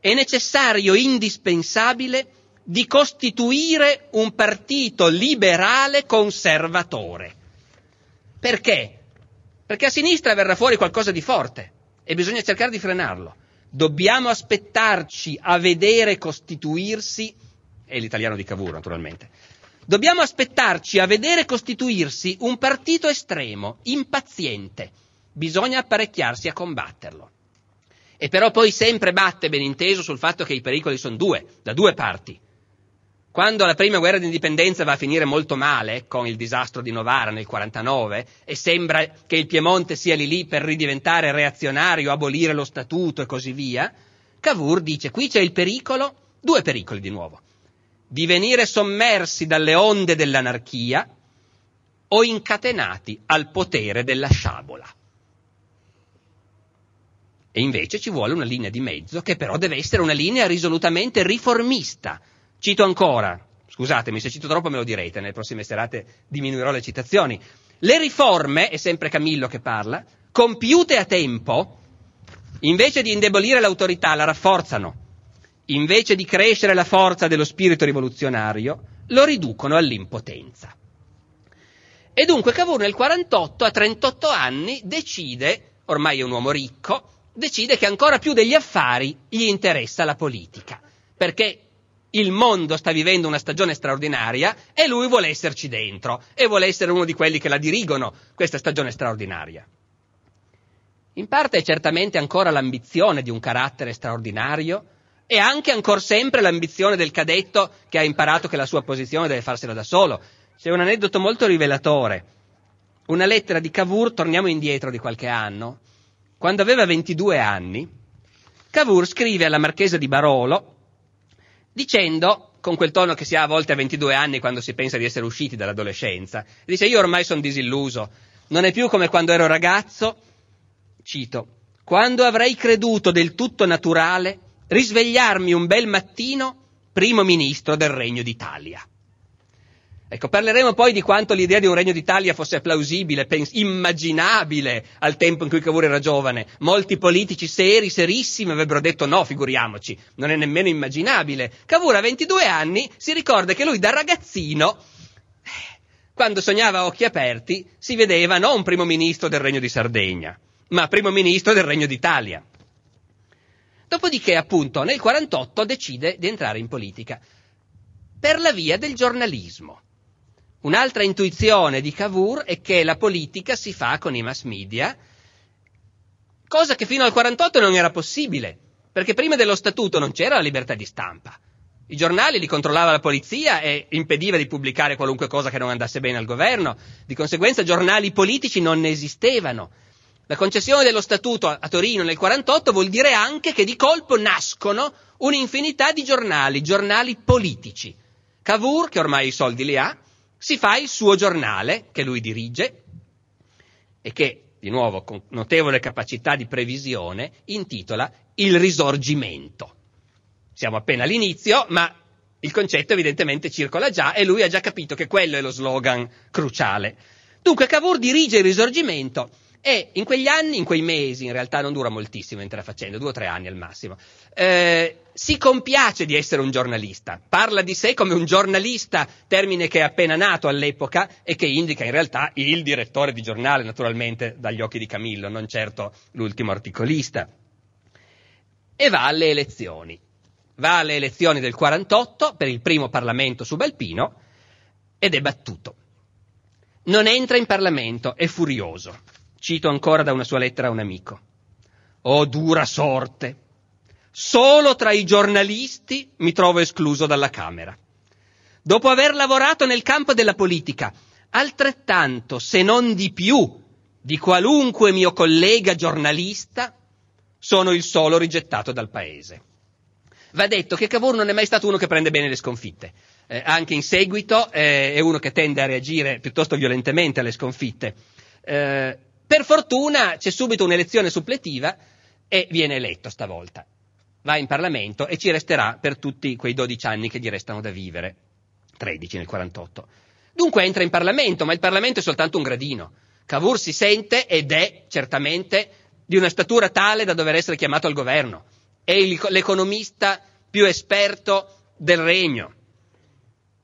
È necessario, indispensabile, di costituire un partito liberale conservatore. Perché? Perché a sinistra verrà fuori qualcosa di forte e bisogna cercare di frenarlo. Dobbiamo aspettarci a vedere costituirsi, è l'italiano di Cavour naturalmente, dobbiamo aspettarci a vedere costituirsi un partito estremo, impaziente. Bisogna apparecchiarsi a combatterlo. E però poi sempre batte ben inteso sul fatto che i pericoli sono due, da due parti. Quando la prima guerra d'indipendenza va a finire molto male, con il disastro di Novara nel 49, e sembra che il Piemonte sia lì lì per ridiventare reazionario, abolire lo statuto e così via, Cavour dice qui c'è il pericolo, due pericoli di nuovo, di venire sommersi dalle onde dell'anarchia o incatenati al potere della sciabola. E invece ci vuole una linea di mezzo che però deve essere una linea risolutamente riformista, Cito ancora, scusatemi se cito troppo me lo direte, nelle prossime serate diminuirò le citazioni. Le riforme, è sempre Camillo che parla, compiute a tempo, invece di indebolire l'autorità, la rafforzano. Invece di crescere la forza dello spirito rivoluzionario, lo riducono all'impotenza. E dunque Cavour nel 48, a 38 anni, decide, ormai è un uomo ricco, decide che ancora più degli affari gli interessa la politica, perché il mondo sta vivendo una stagione straordinaria e lui vuole esserci dentro e vuole essere uno di quelli che la dirigono, questa stagione straordinaria. In parte è certamente ancora l'ambizione di un carattere straordinario e anche ancora sempre l'ambizione del cadetto che ha imparato che la sua posizione deve farsela da solo. C'è un aneddoto molto rivelatore. Una lettera di Cavour, torniamo indietro di qualche anno, quando aveva 22 anni, Cavour scrive alla marchesa di Barolo, dicendo, con quel tono che si ha a volte a 22 anni quando si pensa di essere usciti dall'adolescenza, dice io ormai sono disilluso, non è più come quando ero ragazzo, cito, quando avrei creduto del tutto naturale risvegliarmi un bel mattino primo ministro del Regno d'Italia. Ecco, parleremo poi di quanto l'idea di un regno d'Italia fosse plausibile, pens- immaginabile al tempo in cui Cavour era giovane. Molti politici seri, serissimi, avrebbero detto no, figuriamoci, non è nemmeno immaginabile. Cavour a 22 anni si ricorda che lui da ragazzino, quando sognava a occhi aperti, si vedeva non primo ministro del regno di Sardegna, ma primo ministro del regno d'Italia. Dopodiché, appunto, nel 48 decide di entrare in politica per la via del giornalismo. Un'altra intuizione di Cavour è che la politica si fa con i mass media, cosa che fino al 48 non era possibile, perché prima dello statuto non c'era la libertà di stampa. I giornali li controllava la polizia e impediva di pubblicare qualunque cosa che non andasse bene al governo, di conseguenza giornali politici non ne esistevano. La concessione dello statuto a Torino nel 48 vuol dire anche che di colpo nascono un'infinità di giornali, giornali politici. Cavour, che ormai i soldi li ha, si fa il suo giornale che lui dirige e che, di nuovo, con notevole capacità di previsione, intitola Il risorgimento. Siamo appena all'inizio, ma il concetto evidentemente circola già e lui ha già capito che quello è lo slogan cruciale. Dunque Cavour dirige il risorgimento e in quegli anni, in quei mesi, in realtà non dura moltissimo intera faccenda, due o tre anni al massimo, eh, si compiace di essere un giornalista, parla di sé come un giornalista, termine che è appena nato all'epoca e che indica in realtà il direttore di giornale, naturalmente dagli occhi di Camillo, non certo l'ultimo articolista. E va alle elezioni. Va alle elezioni del 48 per il primo Parlamento subalpino ed è battuto. Non entra in Parlamento, è furioso Cito ancora da una sua lettera a un amico. Oh dura sorte! Solo tra i giornalisti mi trovo escluso dalla Camera. Dopo aver lavorato nel campo della politica, altrettanto, se non di più, di qualunque mio collega giornalista, sono il solo rigettato dal Paese. Va detto che Cavour non è mai stato uno che prende bene le sconfitte. Eh, anche in seguito eh, è uno che tende a reagire piuttosto violentemente alle sconfitte. Eh, per fortuna c'è subito un'elezione suppletiva e viene eletto stavolta. Va in Parlamento e ci resterà per tutti quei 12 anni che gli restano da vivere, 13 nel 48. Dunque entra in Parlamento, ma il Parlamento è soltanto un gradino. Cavour si sente ed è certamente di una statura tale da dover essere chiamato al governo. È l'economista più esperto del regno,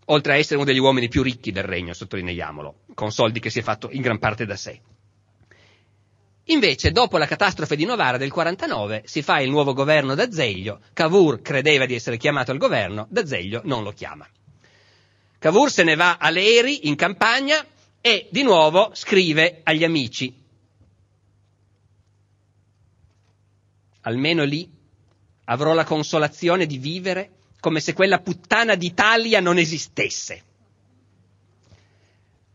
oltre a essere uno degli uomini più ricchi del regno, sottolineiamolo, con soldi che si è fatto in gran parte da sé. Invece, dopo la catastrofe di Novara del 49, si fa il nuovo governo d'Azeglio, Cavour credeva di essere chiamato al governo, d'Azeglio non lo chiama. Cavour se ne va a Leri, in campagna, e di nuovo scrive agli amici. Almeno lì avrò la consolazione di vivere come se quella puttana d'Italia non esistesse.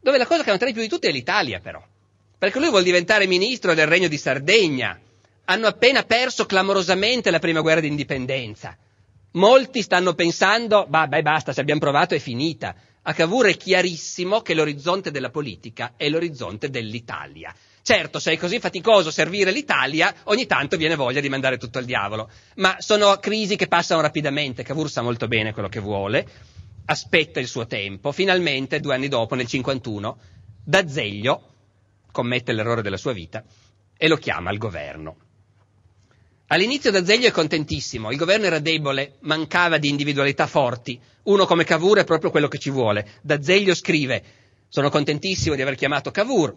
Dove la cosa che non trae più di tutte è l'Italia, però perché lui vuole diventare ministro del Regno di Sardegna. Hanno appena perso clamorosamente la prima guerra d'indipendenza. Molti stanno pensando, bah, beh, basta, se abbiamo provato è finita. A Cavour è chiarissimo che l'orizzonte della politica è l'orizzonte dell'Italia. Certo, se è così faticoso servire l'Italia, ogni tanto viene voglia di mandare tutto al diavolo. Ma sono crisi che passano rapidamente. Cavour sa molto bene quello che vuole, aspetta il suo tempo. Finalmente, due anni dopo, nel 51, D'Azeglio commette l'errore della sua vita e lo chiama al governo. All'inizio D'Azeglio è contentissimo, il governo era debole, mancava di individualità forti, uno come Cavour è proprio quello che ci vuole. D'Azeglio scrive, sono contentissimo di aver chiamato Cavour,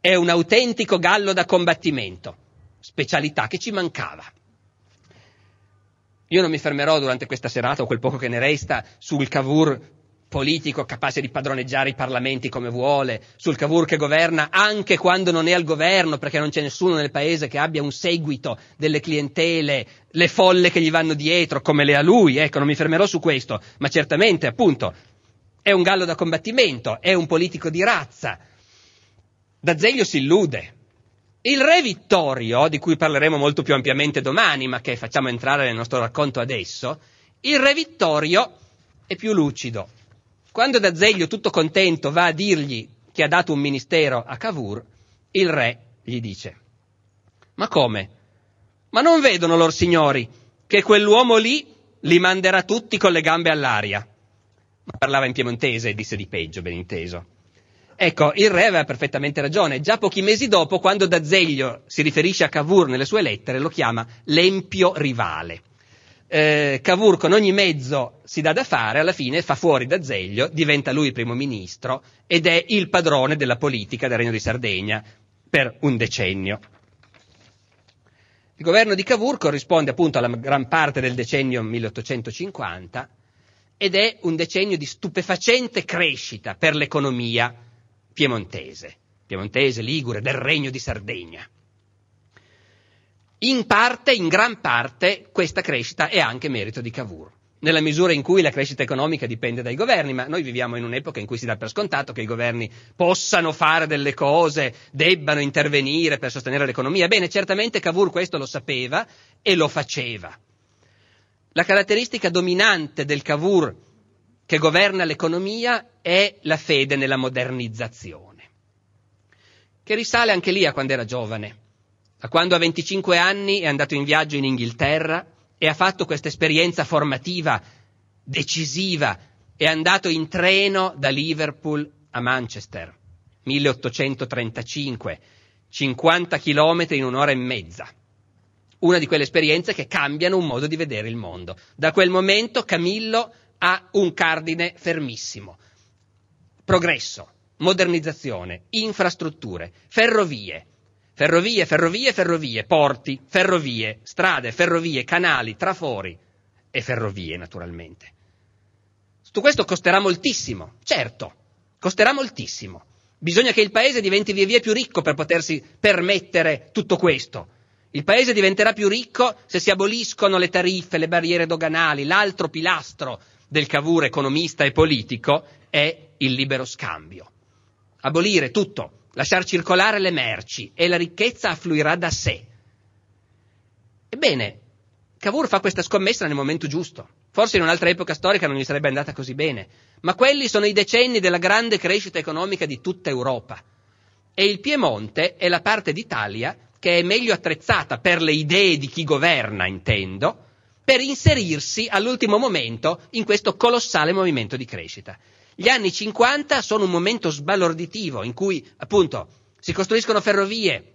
è un autentico gallo da combattimento, specialità che ci mancava. Io non mi fermerò durante questa serata o quel poco che ne resta sul Cavour politico capace di padroneggiare i parlamenti come vuole, sul Cavour che governa anche quando non è al governo, perché non c'è nessuno nel paese che abbia un seguito delle clientele, le folle che gli vanno dietro, come le ha lui, ecco, non mi fermerò su questo, ma certamente, appunto, è un gallo da combattimento, è un politico di razza. D'Azeglio si illude. Il re Vittorio, di cui parleremo molto più ampiamente domani, ma che facciamo entrare nel nostro racconto adesso, il re Vittorio è più lucido quando D'Azeglio, tutto contento, va a dirgli che ha dato un ministero a Cavour, il re gli dice: Ma come? Ma non vedono lor signori che quell'uomo lì li manderà tutti con le gambe all'aria? Ma parlava in piemontese e disse di peggio, ben inteso. Ecco, il re aveva perfettamente ragione. Già pochi mesi dopo, quando D'Azeglio si riferisce a Cavour nelle sue lettere, lo chiama l'empio rivale eh, Cavour con ogni mezzo si dà da fare, alla fine fa fuori D'Azeglio, diventa lui primo ministro ed è il padrone della politica del Regno di Sardegna per un decennio. Il governo di Cavour corrisponde appunto alla gran parte del decennio 1850 ed è un decennio di stupefacente crescita per l'economia piemontese, piemontese, ligure, del Regno di Sardegna. In parte, in gran parte, questa crescita è anche merito di Cavour nella misura in cui la crescita economica dipende dai governi, ma noi viviamo in un'epoca in cui si dà per scontato che i governi possano fare delle cose, debbano intervenire per sostenere l'economia. Bene, certamente Cavour questo lo sapeva e lo faceva. La caratteristica dominante del Cavour che governa l'economia è la fede nella modernizzazione, che risale anche lì a quando era giovane a quando a 25 anni è andato in viaggio in Inghilterra e ha fatto questa esperienza formativa decisiva, è andato in treno da Liverpool a Manchester, 1835, 50 km in un'ora e mezza. Una di quelle esperienze che cambiano un modo di vedere il mondo. Da quel momento Camillo ha un cardine fermissimo. Progresso, modernizzazione, infrastrutture, ferrovie, ferrovie, ferrovie, ferrovie, porti, ferrovie, strade, ferrovie, canali, trafori e ferrovie naturalmente. Tutto questo costerà moltissimo, certo, costerà moltissimo. Bisogna che il paese diventi via via più ricco per potersi permettere tutto questo. Il paese diventerà più ricco se si aboliscono le tariffe, le barriere doganali. L'altro pilastro del Cavour economista e politico è il libero scambio. Abolire tutto, lasciar circolare le merci e la ricchezza affluirà da sé. Ebbene, Cavour fa questa scommessa nel momento giusto. Forse in un'altra epoca storica non gli sarebbe andata così bene, ma quelli sono i decenni della grande crescita economica di tutta Europa. E il Piemonte è la parte d'Italia che è meglio attrezzata per le idee di chi governa, intendo, per inserirsi all'ultimo momento in questo colossale movimento di crescita. Gli anni 50 sono un momento sbalorditivo in cui, appunto, si costruiscono ferrovie.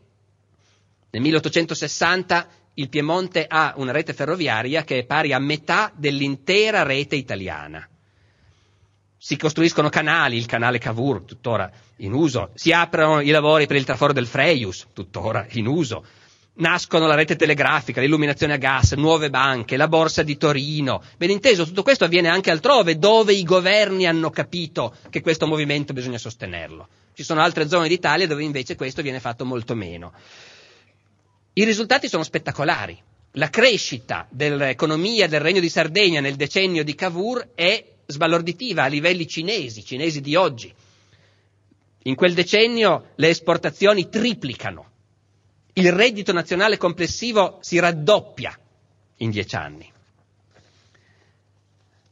Nel 1860 il Piemonte ha una rete ferroviaria che è pari a metà dell'intera rete italiana. Si costruiscono canali, il canale Cavour, tuttora in uso, si aprono i lavori per il traforo del Freius, tuttora in uso, nascono la rete telegrafica, l'illuminazione a gas, nuove banche, la borsa di Torino. Ben inteso, tutto questo avviene anche altrove, dove i governi hanno capito che questo movimento bisogna sostenerlo. Ci sono altre zone d'Italia dove invece questo viene fatto molto meno. I risultati sono spettacolari. La crescita dell'economia del Regno di Sardegna nel decennio di Cavour è sbalorditiva a livelli cinesi, cinesi di oggi. In quel decennio le esportazioni triplicano, il reddito nazionale complessivo si raddoppia in dieci anni.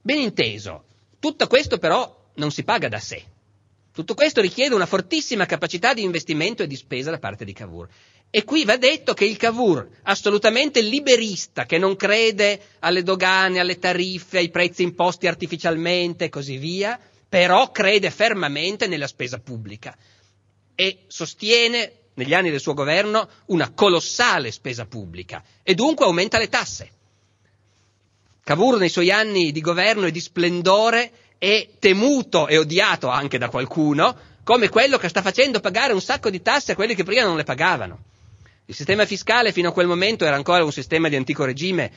Ben inteso, tutto questo però non si paga da sé. Tutto questo richiede una fortissima capacità di investimento e di spesa da parte di Cavour. E qui va detto che il Cavour, assolutamente liberista, che non crede alle dogane, alle tariffe, ai prezzi imposti artificialmente e così via, però crede fermamente nella spesa pubblica e sostiene negli anni del suo governo una colossale spesa pubblica e dunque aumenta le tasse. Cavour nei suoi anni di governo e di splendore è temuto e odiato anche da qualcuno come quello che sta facendo pagare un sacco di tasse a quelli che prima non le pagavano. Il sistema fiscale fino a quel momento era ancora un sistema di antico regime,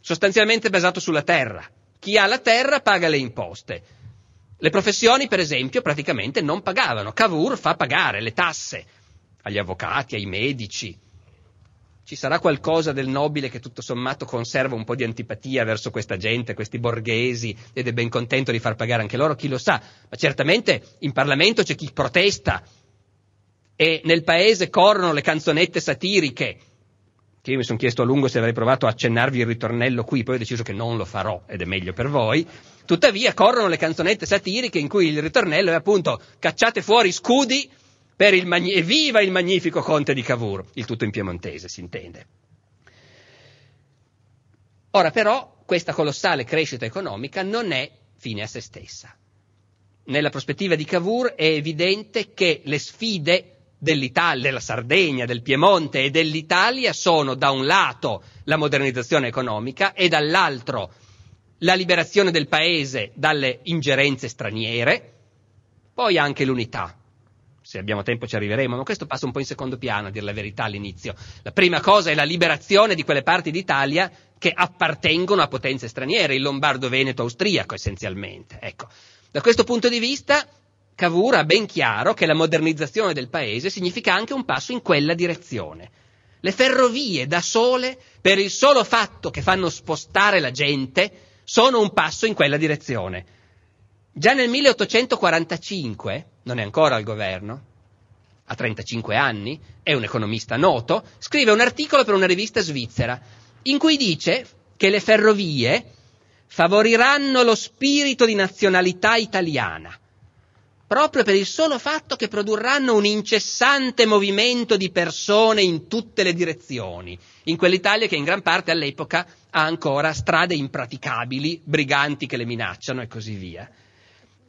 sostanzialmente basato sulla terra. Chi ha la terra paga le imposte. Le professioni, per esempio, praticamente non pagavano. Cavour fa pagare le tasse agli avvocati, ai medici. Ci sarà qualcosa del nobile che tutto sommato conserva un po' di antipatia verso questa gente, questi borghesi, ed è ben contento di far pagare anche loro, chi lo sa. Ma certamente in Parlamento c'è chi protesta e nel paese corrono le canzonette satiriche, che io mi sono chiesto a lungo se avrei provato a accennarvi il ritornello qui, poi ho deciso che non lo farò ed è meglio per voi. Tuttavia corrono le canzonette satiriche in cui il ritornello è appunto cacciate fuori scudi per il magni- evviva il magnifico conte di Cavour, il tutto in piemontese si intende. Ora però questa colossale crescita economica non è fine a se stessa. Nella prospettiva di Cavour è evidente che le sfide dell'Italia, della Sardegna, del Piemonte e dell'Italia sono da un lato la modernizzazione economica e dall'altro la liberazione del paese dalle ingerenze straniere, poi anche l'unità. Se abbiamo tempo ci arriveremo, ma questo passa un po' in secondo piano, a dire la verità all'inizio. La prima cosa è la liberazione di quelle parti d'Italia che appartengono a potenze straniere, il lombardo-veneto austriaco essenzialmente. Ecco. Da questo punto di vista Cavour ha ben chiaro che la modernizzazione del paese significa anche un passo in quella direzione. Le ferrovie da sole, per il solo fatto che fanno spostare la gente, sono un passo in quella direzione. Già nel 1845, non è ancora al governo, ha 35 anni, è un economista noto, scrive un articolo per una rivista svizzera in cui dice che le ferrovie favoriranno lo spirito di nazionalità italiana proprio per il solo fatto che produrranno un incessante movimento di persone in tutte le direzioni, in quell'Italia che in gran parte all'epoca ha ancora strade impraticabili, briganti che le minacciano e così via.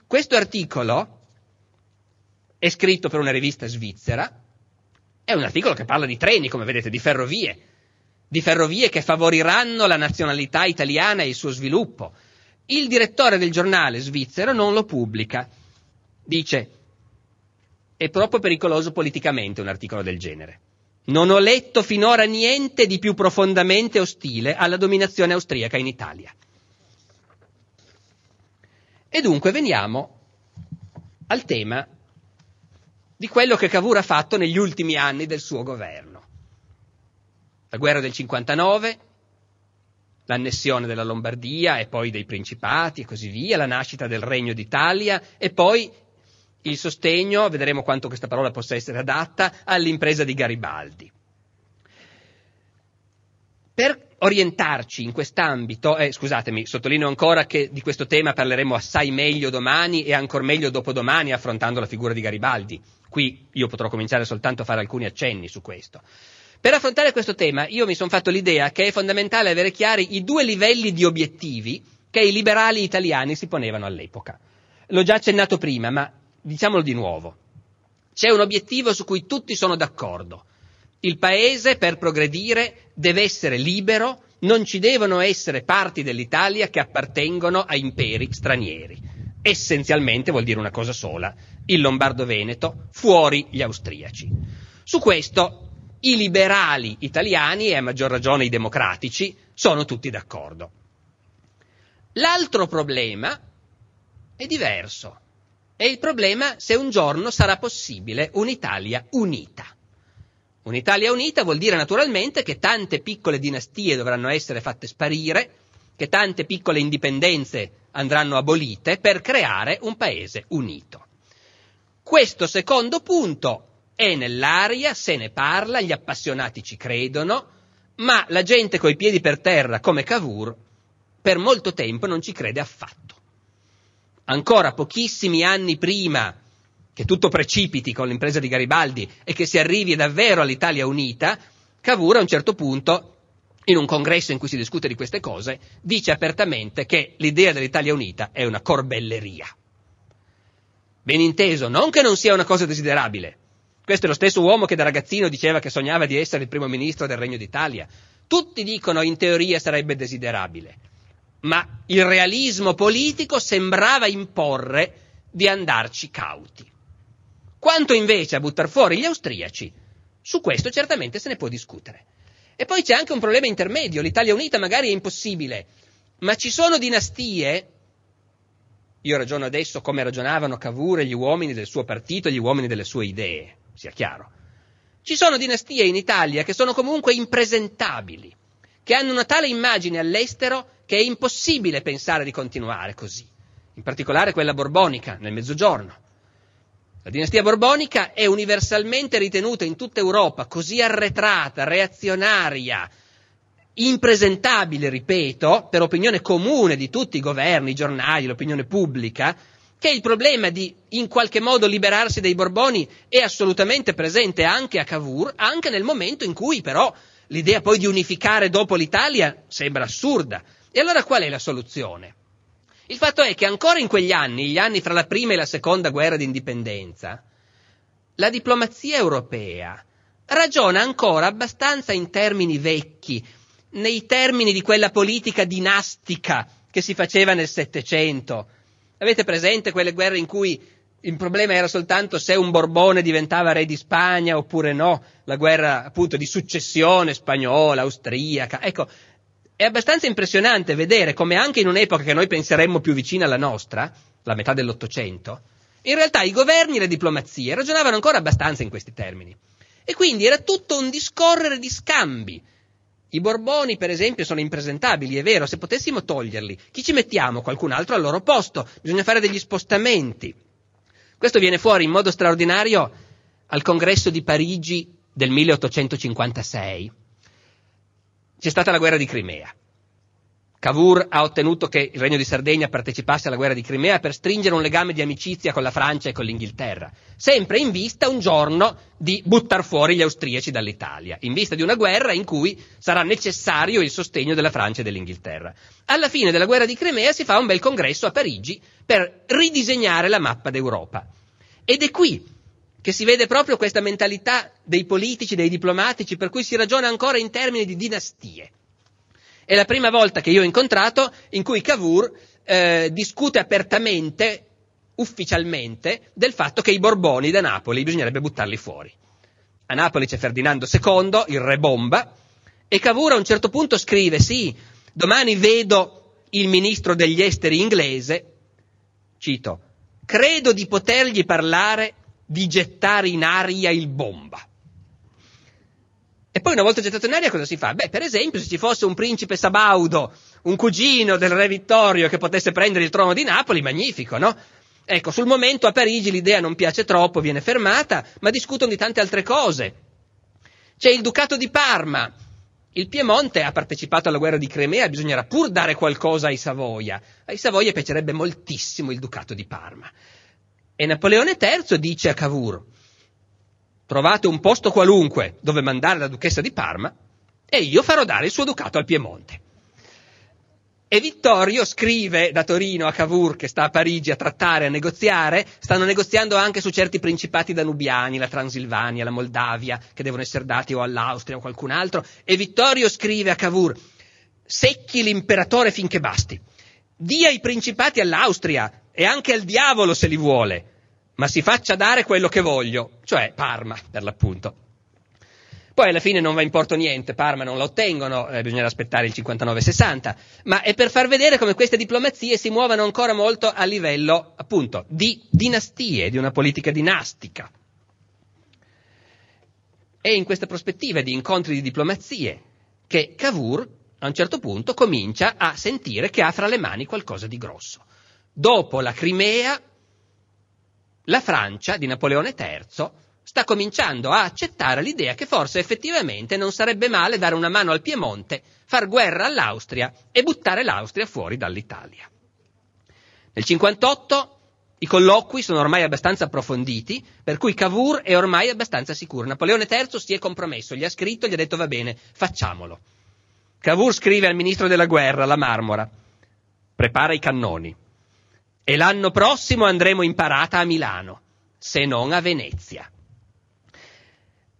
Questo articolo è scritto per una rivista svizzera, è un articolo che parla di treni, come vedete, di ferrovie, di ferrovie che favoriranno la nazionalità italiana e il suo sviluppo. Il direttore del giornale svizzero non lo pubblica. Dice, è troppo pericoloso politicamente un articolo del genere. Non ho letto finora niente di più profondamente ostile alla dominazione austriaca in Italia. E dunque veniamo al tema di quello che Cavour ha fatto negli ultimi anni del suo governo. La guerra del 59, l'annessione della Lombardia e poi dei Principati e così via, la nascita del Regno d'Italia e poi il sostegno, vedremo quanto questa parola possa essere adatta, all'impresa di Garibaldi. Per orientarci in quest'ambito, eh, scusatemi, sottolineo ancora che di questo tema parleremo assai meglio domani e ancor meglio dopodomani affrontando la figura di Garibaldi. Qui io potrò cominciare soltanto a fare alcuni accenni su questo. Per affrontare questo tema io mi sono fatto l'idea che è fondamentale avere chiari i due livelli di obiettivi che i liberali italiani si ponevano all'epoca. L'ho già accennato prima, ma diciamolo di nuovo. C'è un obiettivo su cui tutti sono d'accordo. Il paese, per progredire, deve essere libero, non ci devono essere parti dell'Italia che appartengono a imperi stranieri. Essenzialmente vuol dire una cosa sola, il Lombardo-Veneto, fuori gli austriaci. Su questo i liberali italiani, e a maggior ragione i democratici, sono tutti d'accordo. L'altro problema è diverso. È il problema se un giorno sarà possibile un'Italia unita. Un'Italia unita vuol dire naturalmente che tante piccole dinastie dovranno essere fatte sparire, che tante piccole indipendenze andranno abolite per creare un paese unito. Questo secondo punto è nell'aria, se ne parla, gli appassionati ci credono, ma la gente coi piedi per terra come Cavour per molto tempo non ci crede affatto ancora pochissimi anni prima che tutto precipiti con l'impresa di Garibaldi e che si arrivi davvero all'Italia unita, Cavour a un certo punto, in un congresso in cui si discute di queste cose, dice apertamente che l'idea dell'Italia unita è una corbelleria. Ben inteso, non che non sia una cosa desiderabile. Questo è lo stesso uomo che da ragazzino diceva che sognava di essere il primo ministro del Regno d'Italia. Tutti dicono in teoria sarebbe desiderabile ma il realismo politico sembrava imporre di andarci cauti. Quanto invece a buttare fuori gli austriaci, su questo certamente se ne può discutere. E poi c'è anche un problema intermedio, l'Italia unita magari è impossibile, ma ci sono dinastie, io ragiono adesso come ragionavano Cavour e gli uomini del suo partito e gli uomini delle sue idee, sia chiaro. Ci sono dinastie in Italia che sono comunque impresentabili, che hanno una tale immagine all'estero che è impossibile pensare di continuare così, in particolare quella borbonica nel Mezzogiorno. La dinastia borbonica è universalmente ritenuta in tutta Europa così arretrata, reazionaria, impresentabile, ripeto, per opinione comune di tutti i governi, i giornali, l'opinione pubblica, che il problema di in qualche modo liberarsi dei Borboni è assolutamente presente anche a Cavour, anche nel momento in cui però l'idea poi di unificare dopo l'Italia sembra assurda. E allora qual è la soluzione? Il fatto è che ancora in quegli anni, gli anni fra la prima e la seconda guerra d'indipendenza, la diplomazia europea ragiona ancora abbastanza in termini vecchi, nei termini di quella politica dinastica che si faceva nel Settecento. Avete presente quelle guerre in cui il problema era soltanto se un Borbone diventava re di Spagna oppure no, la guerra appunto di successione spagnola, austriaca. Ecco, è abbastanza impressionante vedere come anche in un'epoca che noi penseremmo più vicina alla nostra, la metà dell'Ottocento, in realtà i governi e le diplomazie ragionavano ancora abbastanza in questi termini. E quindi era tutto un discorrere di scambi. I Borboni, per esempio, sono impresentabili, è vero, se potessimo toglierli, chi ci mettiamo? Qualcun altro al loro posto, bisogna fare degli spostamenti. Questo viene fuori in modo straordinario al congresso di Parigi del 1856. C'è stata la guerra di Crimea. Cavour ha ottenuto che il Regno di Sardegna partecipasse alla guerra di Crimea per stringere un legame di amicizia con la Francia e con l'Inghilterra, sempre in vista un giorno di buttar fuori gli austriaci dall'Italia, in vista di una guerra in cui sarà necessario il sostegno della Francia e dell'Inghilterra. Alla fine della guerra di Crimea si fa un bel congresso a Parigi per ridisegnare la mappa d'Europa. Ed è qui che si vede proprio questa mentalità dei politici, dei diplomatici, per cui si ragiona ancora in termini di dinastie. È la prima volta che io ho incontrato in cui Cavour eh, discute apertamente, ufficialmente, del fatto che i Borboni da Napoli bisognerebbe buttarli fuori. A Napoli c'è Ferdinando II, il re bomba, e Cavour a un certo punto scrive, sì, domani vedo il ministro degli esteri inglese, cito, credo di potergli parlare di gettare in aria il bomba. E poi una volta gettato in aria cosa si fa? Beh, per esempio, se ci fosse un principe Sabaudo, un cugino del re Vittorio che potesse prendere il trono di Napoli, magnifico, no? Ecco, sul momento a Parigi l'idea non piace troppo, viene fermata, ma discutono di tante altre cose. C'è il Ducato di Parma. Il Piemonte ha partecipato alla guerra di Crimea, bisognerà pur dare qualcosa ai Savoia. Ai Savoia piacerebbe moltissimo il Ducato di Parma. E Napoleone III dice a Cavour, trovate un posto qualunque dove mandare la duchessa di Parma e io farò dare il suo ducato al Piemonte. E Vittorio scrive da Torino a Cavour, che sta a Parigi a trattare, a negoziare, stanno negoziando anche su certi principati danubiani, la Transilvania, la Moldavia, che devono essere dati o all'Austria o a qualcun altro, e Vittorio scrive a Cavour, secchi l'imperatore finché basti, dia i principati all'Austria, e anche al diavolo se li vuole, ma si faccia dare quello che voglio, cioè Parma per l'appunto. Poi alla fine non va in porto niente, Parma non la ottengono, eh, bisognerà aspettare il 59-60, ma è per far vedere come queste diplomazie si muovono ancora molto a livello appunto di dinastie, di una politica dinastica. È in questa prospettiva di incontri di diplomazie che Cavour a un certo punto comincia a sentire che ha fra le mani qualcosa di grosso dopo la Crimea, la Francia di Napoleone III sta cominciando a accettare l'idea che forse effettivamente non sarebbe male dare una mano al Piemonte, far guerra all'Austria e buttare l'Austria fuori dall'Italia. Nel 58 i colloqui sono ormai abbastanza approfonditi, per cui Cavour è ormai abbastanza sicuro. Napoleone III si è compromesso, gli ha scritto, gli ha detto va bene, facciamolo. Cavour scrive al ministro della guerra, la Marmora, prepara i cannoni, e l'anno prossimo andremo in parata a Milano, se non a Venezia.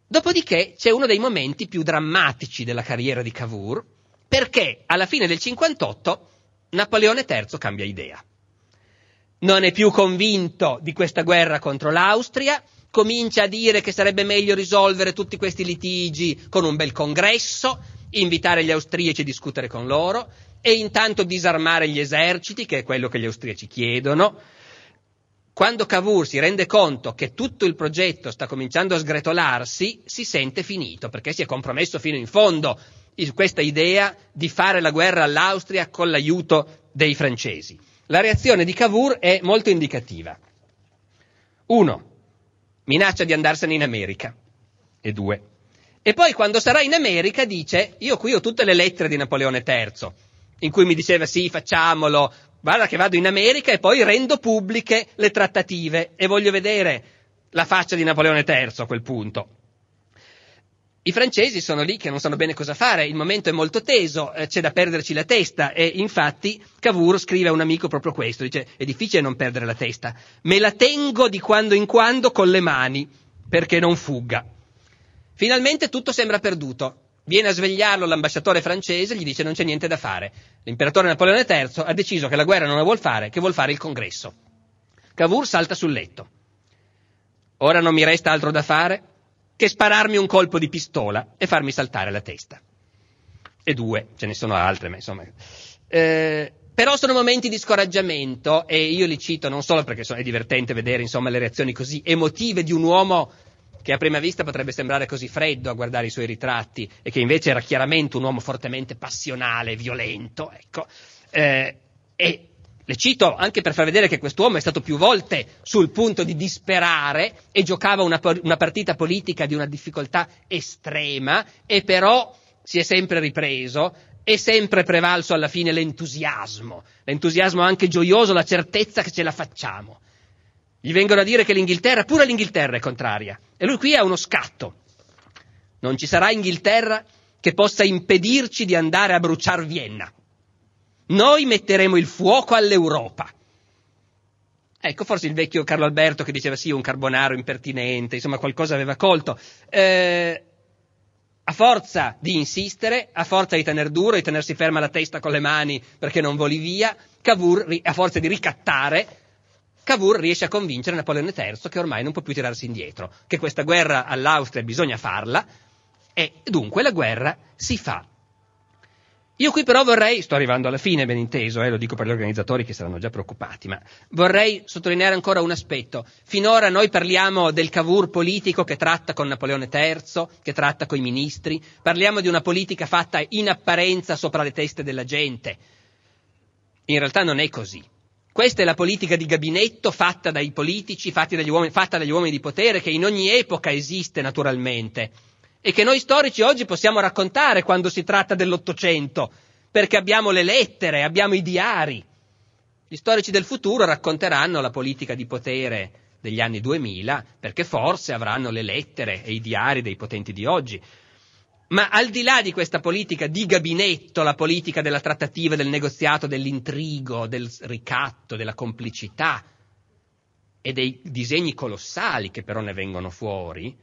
Dopodiché c'è uno dei momenti più drammatici della carriera di Cavour, perché alla fine del 58 Napoleone III cambia idea. Non è più convinto di questa guerra contro l'Austria, comincia a dire che sarebbe meglio risolvere tutti questi litigi con un bel congresso, invitare gli austriaci a discutere con loro, e intanto disarmare gli eserciti, che è quello che gli austriaci chiedono. Quando Cavour si rende conto che tutto il progetto sta cominciando a sgretolarsi, si sente finito, perché si è compromesso fino in fondo in questa idea di fare la guerra all'Austria con l'aiuto dei francesi. La reazione di Cavour è molto indicativa. Uno, minaccia di andarsene in America. E due. E poi quando sarà in America dice, io qui ho tutte le lettere di Napoleone III, in cui mi diceva sì, facciamolo, guarda che vado in America e poi rendo pubbliche le trattative e voglio vedere la faccia di Napoleone III a quel punto. I francesi sono lì che non sanno bene cosa fare, il momento è molto teso, eh, c'è da perderci la testa e infatti Cavour scrive a un amico proprio questo, dice è difficile non perdere la testa, me la tengo di quando in quando con le mani perché non fugga. Finalmente tutto sembra perduto, Viene a svegliarlo l'ambasciatore francese, gli dice non c'è niente da fare. L'imperatore Napoleone III ha deciso che la guerra non la vuol fare, che vuol fare il congresso. Cavour salta sul letto. Ora non mi resta altro da fare che spararmi un colpo di pistola e farmi saltare la testa. E due, ce ne sono altre, ma insomma. Eh, però sono momenti di scoraggiamento e io li cito non solo perché è divertente vedere insomma, le reazioni così emotive di un uomo che a prima vista potrebbe sembrare così freddo a guardare i suoi ritratti e che invece era chiaramente un uomo fortemente passionale, violento, ecco. Eh, e le cito anche per far vedere che quest'uomo è stato più volte sul punto di disperare e giocava una, una partita politica di una difficoltà estrema e però si è sempre ripreso è sempre prevalso alla fine l'entusiasmo, l'entusiasmo anche gioioso, la certezza che ce la facciamo. Gli vengono a dire che l'Inghilterra, pure l'Inghilterra è contraria. E lui qui ha uno scatto. Non ci sarà Inghilterra che possa impedirci di andare a bruciare Vienna. Noi metteremo il fuoco all'Europa. Ecco, forse il vecchio Carlo Alberto che diceva sì, un carbonaro impertinente, insomma qualcosa aveva colto. Eh, a forza di insistere, a forza di tener duro, di tenersi ferma la testa con le mani perché non voli via, Cavour, a forza di ricattare, Cavour riesce a convincere Napoleone III che ormai non può più tirarsi indietro, che questa guerra all'Austria bisogna farla e dunque la guerra si fa. Io qui però vorrei, sto arrivando alla fine ben inteso, eh, lo dico per gli organizzatori che saranno già preoccupati, ma vorrei sottolineare ancora un aspetto. Finora noi parliamo del Cavour politico che tratta con Napoleone III, che tratta con i ministri, parliamo di una politica fatta in apparenza sopra le teste della gente. In realtà non è così. Questa è la politica di gabinetto fatta dai politici, fatta dagli uomini, fatta dagli uomini di potere, che in ogni epoca esiste naturalmente e che noi storici oggi possiamo raccontare quando si tratta dell'Ottocento, perché abbiamo le lettere, abbiamo i diari. Gli storici del futuro racconteranno la politica di potere degli anni 2000, perché forse avranno le lettere e i diari dei potenti di oggi. Ma al di là di questa politica di gabinetto, la politica della trattativa, del negoziato, dell'intrigo, del ricatto, della complicità e dei disegni colossali che però ne vengono fuori,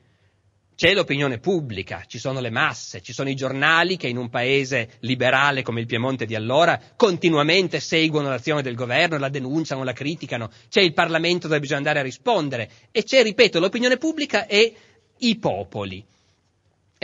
c'è l'opinione pubblica, ci sono le masse, ci sono i giornali che in un paese liberale come il Piemonte di allora continuamente seguono l'azione del governo, la denunciano, la criticano, c'è il Parlamento dove bisogna andare a rispondere e c'è, ripeto, l'opinione pubblica e i popoli.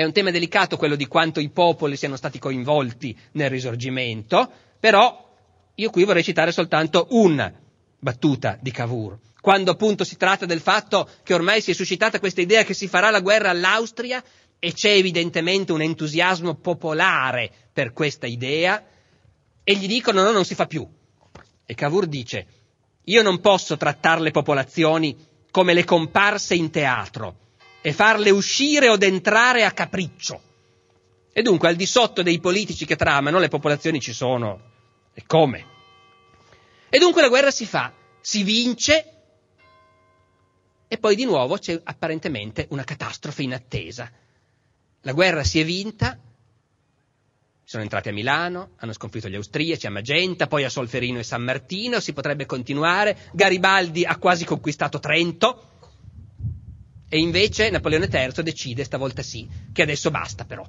È un tema delicato quello di quanto i popoli siano stati coinvolti nel risorgimento, però io qui vorrei citare soltanto una battuta di Cavour quando appunto si tratta del fatto che ormai si è suscitata questa idea che si farà la guerra all'Austria e c'è evidentemente un entusiasmo popolare per questa idea e gli dicono no, non si fa più. E Cavour dice io non posso trattare le popolazioni come le comparse in teatro e farle uscire o entrare a capriccio. E dunque al di sotto dei politici che tramano le popolazioni ci sono. E come? E dunque la guerra si fa, si vince e poi di nuovo c'è apparentemente una catastrofe inattesa. La guerra si è vinta, sono entrati a Milano, hanno sconfitto gli austriaci a Magenta, poi a Solferino e San Martino, si potrebbe continuare, Garibaldi ha quasi conquistato Trento e invece Napoleone III decide, stavolta sì, che adesso basta però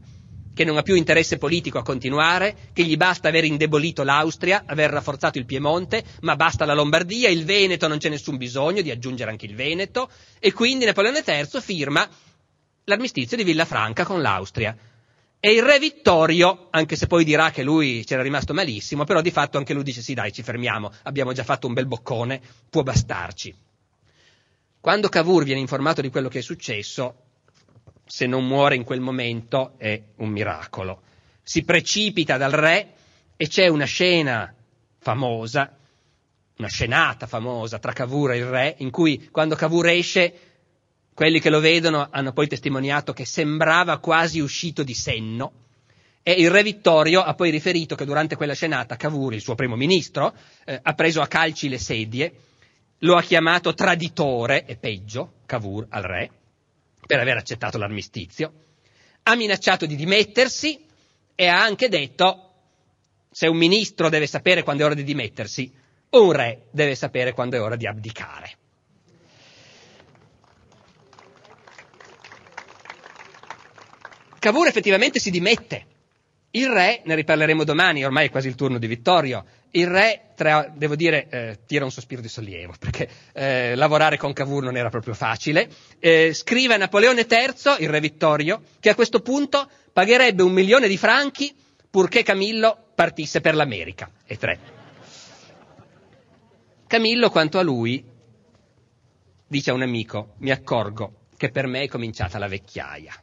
che non ha più interesse politico a continuare, che gli basta aver indebolito l'Austria, aver rafforzato il Piemonte, ma basta la Lombardia, il Veneto non c'è nessun bisogno di aggiungere anche il Veneto, e quindi Napoleone III firma l'armistizio di Villafranca con l'Austria. E il re Vittorio, anche se poi dirà che lui c'era rimasto malissimo, però di fatto anche lui dice sì dai ci fermiamo, abbiamo già fatto un bel boccone, può bastarci. Quando Cavour viene informato di quello che è successo, se non muore in quel momento è un miracolo. Si precipita dal re e c'è una scena famosa, una scenata famosa tra Cavour e il re, in cui quando Cavour esce, quelli che lo vedono hanno poi testimoniato che sembrava quasi uscito di senno. E il re Vittorio ha poi riferito che durante quella scenata Cavour, il suo primo ministro, eh, ha preso a calci le sedie, lo ha chiamato traditore, e peggio, Cavour al re, per aver accettato l'armistizio, ha minacciato di dimettersi e ha anche detto se un ministro deve sapere quando è ora di dimettersi, un re deve sapere quando è ora di abdicare. Cavour effettivamente si dimette. Il re, ne riparleremo domani, ormai è quasi il turno di Vittorio, il re, tra, devo dire, eh, tira un sospiro di sollievo, perché eh, lavorare con Cavour non era proprio facile. Eh, scrive a Napoleone III, il re Vittorio, che a questo punto pagherebbe un milione di franchi purché Camillo partisse per l'America. E tre. Camillo, quanto a lui, dice a un amico, mi accorgo che per me è cominciata la vecchiaia.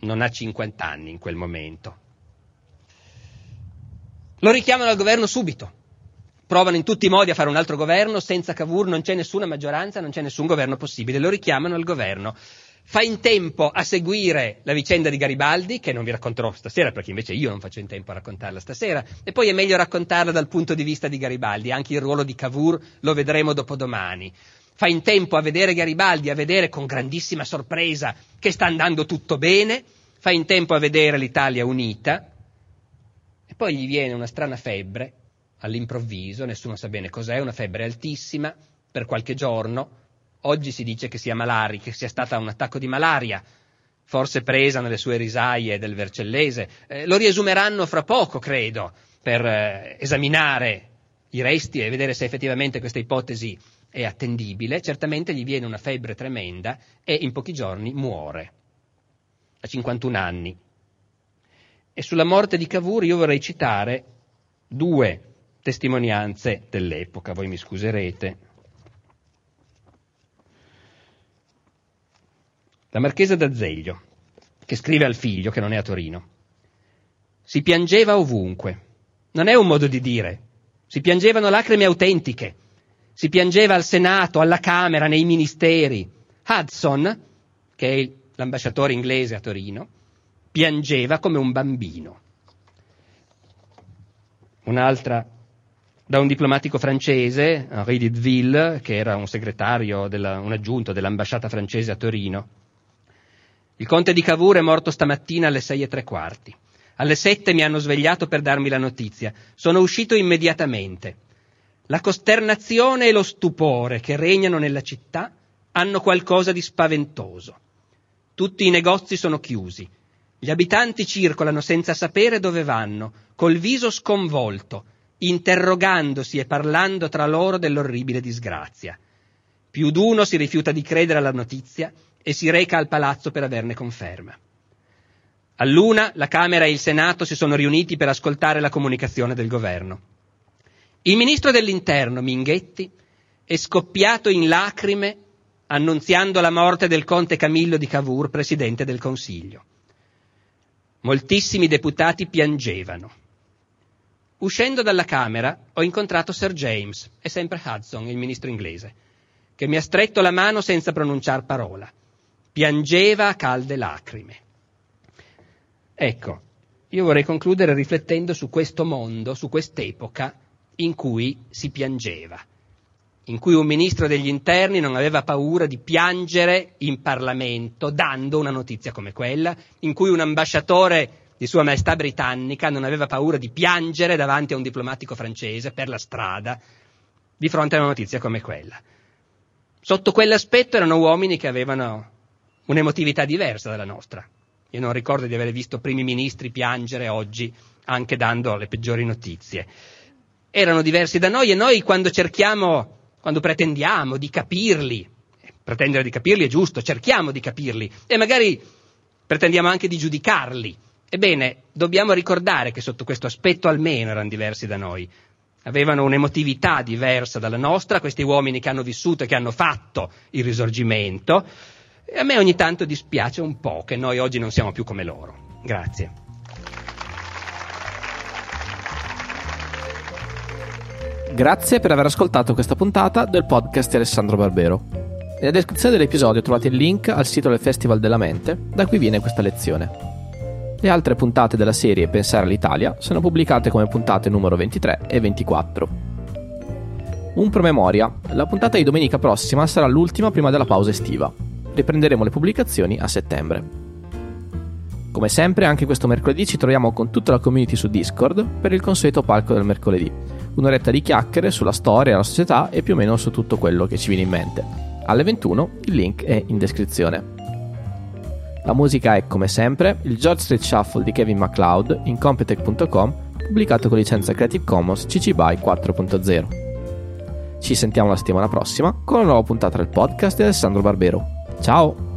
Non ha 50 anni in quel momento lo richiamano al governo subito. Provano in tutti i modi a fare un altro governo, senza Cavour non c'è nessuna maggioranza, non c'è nessun governo possibile, lo richiamano al governo. Fa in tempo a seguire la vicenda di Garibaldi, che non vi racconterò stasera, perché invece io non faccio in tempo a raccontarla stasera, e poi è meglio raccontarla dal punto di vista di Garibaldi, anche il ruolo di Cavour lo vedremo dopodomani. Fa in tempo a vedere Garibaldi, a vedere con grandissima sorpresa che sta andando tutto bene, fa in tempo a vedere l'Italia unita, poi gli viene una strana febbre, all'improvviso, nessuno sa bene cos'è, una febbre altissima per qualche giorno. Oggi si dice che sia malari, che sia stata un attacco di malaria, forse presa nelle sue risaie del Vercellese. Eh, lo riesumeranno fra poco, credo, per eh, esaminare i resti e vedere se effettivamente questa ipotesi è attendibile. Certamente gli viene una febbre tremenda e in pochi giorni muore, a 51 anni. E sulla morte di Cavour io vorrei citare due testimonianze dell'epoca, voi mi scuserete. La marchesa d'Azeglio, che scrive al figlio che non è a Torino. Si piangeva ovunque. Non è un modo di dire. Si piangevano lacrime autentiche. Si piangeva al Senato, alla Camera, nei ministeri. Hudson, che è l'ambasciatore inglese a Torino, piangeva come un bambino. Un'altra da un diplomatico francese, Henri Didville, che era un segretario, della, un aggiunto dell'ambasciata francese a Torino. Il conte di Cavour è morto stamattina alle sei e tre quarti. Alle sette mi hanno svegliato per darmi la notizia. Sono uscito immediatamente. La costernazione e lo stupore che regnano nella città hanno qualcosa di spaventoso. Tutti i negozi sono chiusi. Gli abitanti circolano senza sapere dove vanno, col viso sconvolto, interrogandosi e parlando tra loro dell'orribile disgrazia. Più d'uno si rifiuta di credere alla notizia e si reca al palazzo per averne conferma. All'una la Camera e il Senato si sono riuniti per ascoltare la comunicazione del governo. Il ministro dell'Interno, Minghetti, è scoppiato in lacrime annunziando la morte del conte Camillo di Cavour, presidente del Consiglio. Moltissimi deputati piangevano. Uscendo dalla Camera ho incontrato Sir James, e sempre Hudson, il ministro inglese, che mi ha stretto la mano senza pronunciar parola. Piangeva a calde lacrime. Ecco, io vorrei concludere riflettendo su questo mondo, su quest'epoca in cui si piangeva, in cui un ministro degli interni non aveva paura di piangere in Parlamento dando una notizia come quella, in cui un ambasciatore di Sua Maestà britannica non aveva paura di piangere davanti a un diplomatico francese per la strada di fronte a una notizia come quella. Sotto quell'aspetto erano uomini che avevano un'emotività diversa dalla nostra. Io non ricordo di aver visto primi ministri piangere oggi, anche dando le peggiori notizie. Erano diversi da noi e noi quando cerchiamo, quando pretendiamo di capirli, pretendere di capirli è giusto, cerchiamo di capirli e magari pretendiamo anche di giudicarli Ebbene, dobbiamo ricordare che sotto questo aspetto almeno erano diversi da noi. Avevano un'emotività diversa dalla nostra, questi uomini che hanno vissuto e che hanno fatto il risorgimento. E a me ogni tanto dispiace un po' che noi oggi non siamo più come loro. Grazie. Grazie per aver ascoltato questa puntata del podcast di Alessandro Barbero. Nella descrizione dell'episodio trovate il link al sito del Festival della Mente, da cui viene questa lezione. Le altre puntate della serie Pensare all'Italia sono pubblicate come puntate numero 23 e 24. Un promemoria, la puntata di domenica prossima sarà l'ultima prima della pausa estiva. Riprenderemo le pubblicazioni a settembre. Come sempre, anche questo mercoledì ci troviamo con tutta la community su Discord per il consueto palco del mercoledì. Un'oretta di chiacchiere sulla storia, la società e più o meno su tutto quello che ci viene in mente. Alle 21 il link è in descrizione. La musica è, come sempre, il George Street Shuffle di Kevin MacLeod in Competech.com, pubblicato con licenza Creative Commons CC BY 4.0. Ci sentiamo la settimana prossima con una nuova puntata del podcast di Alessandro Barbero. Ciao!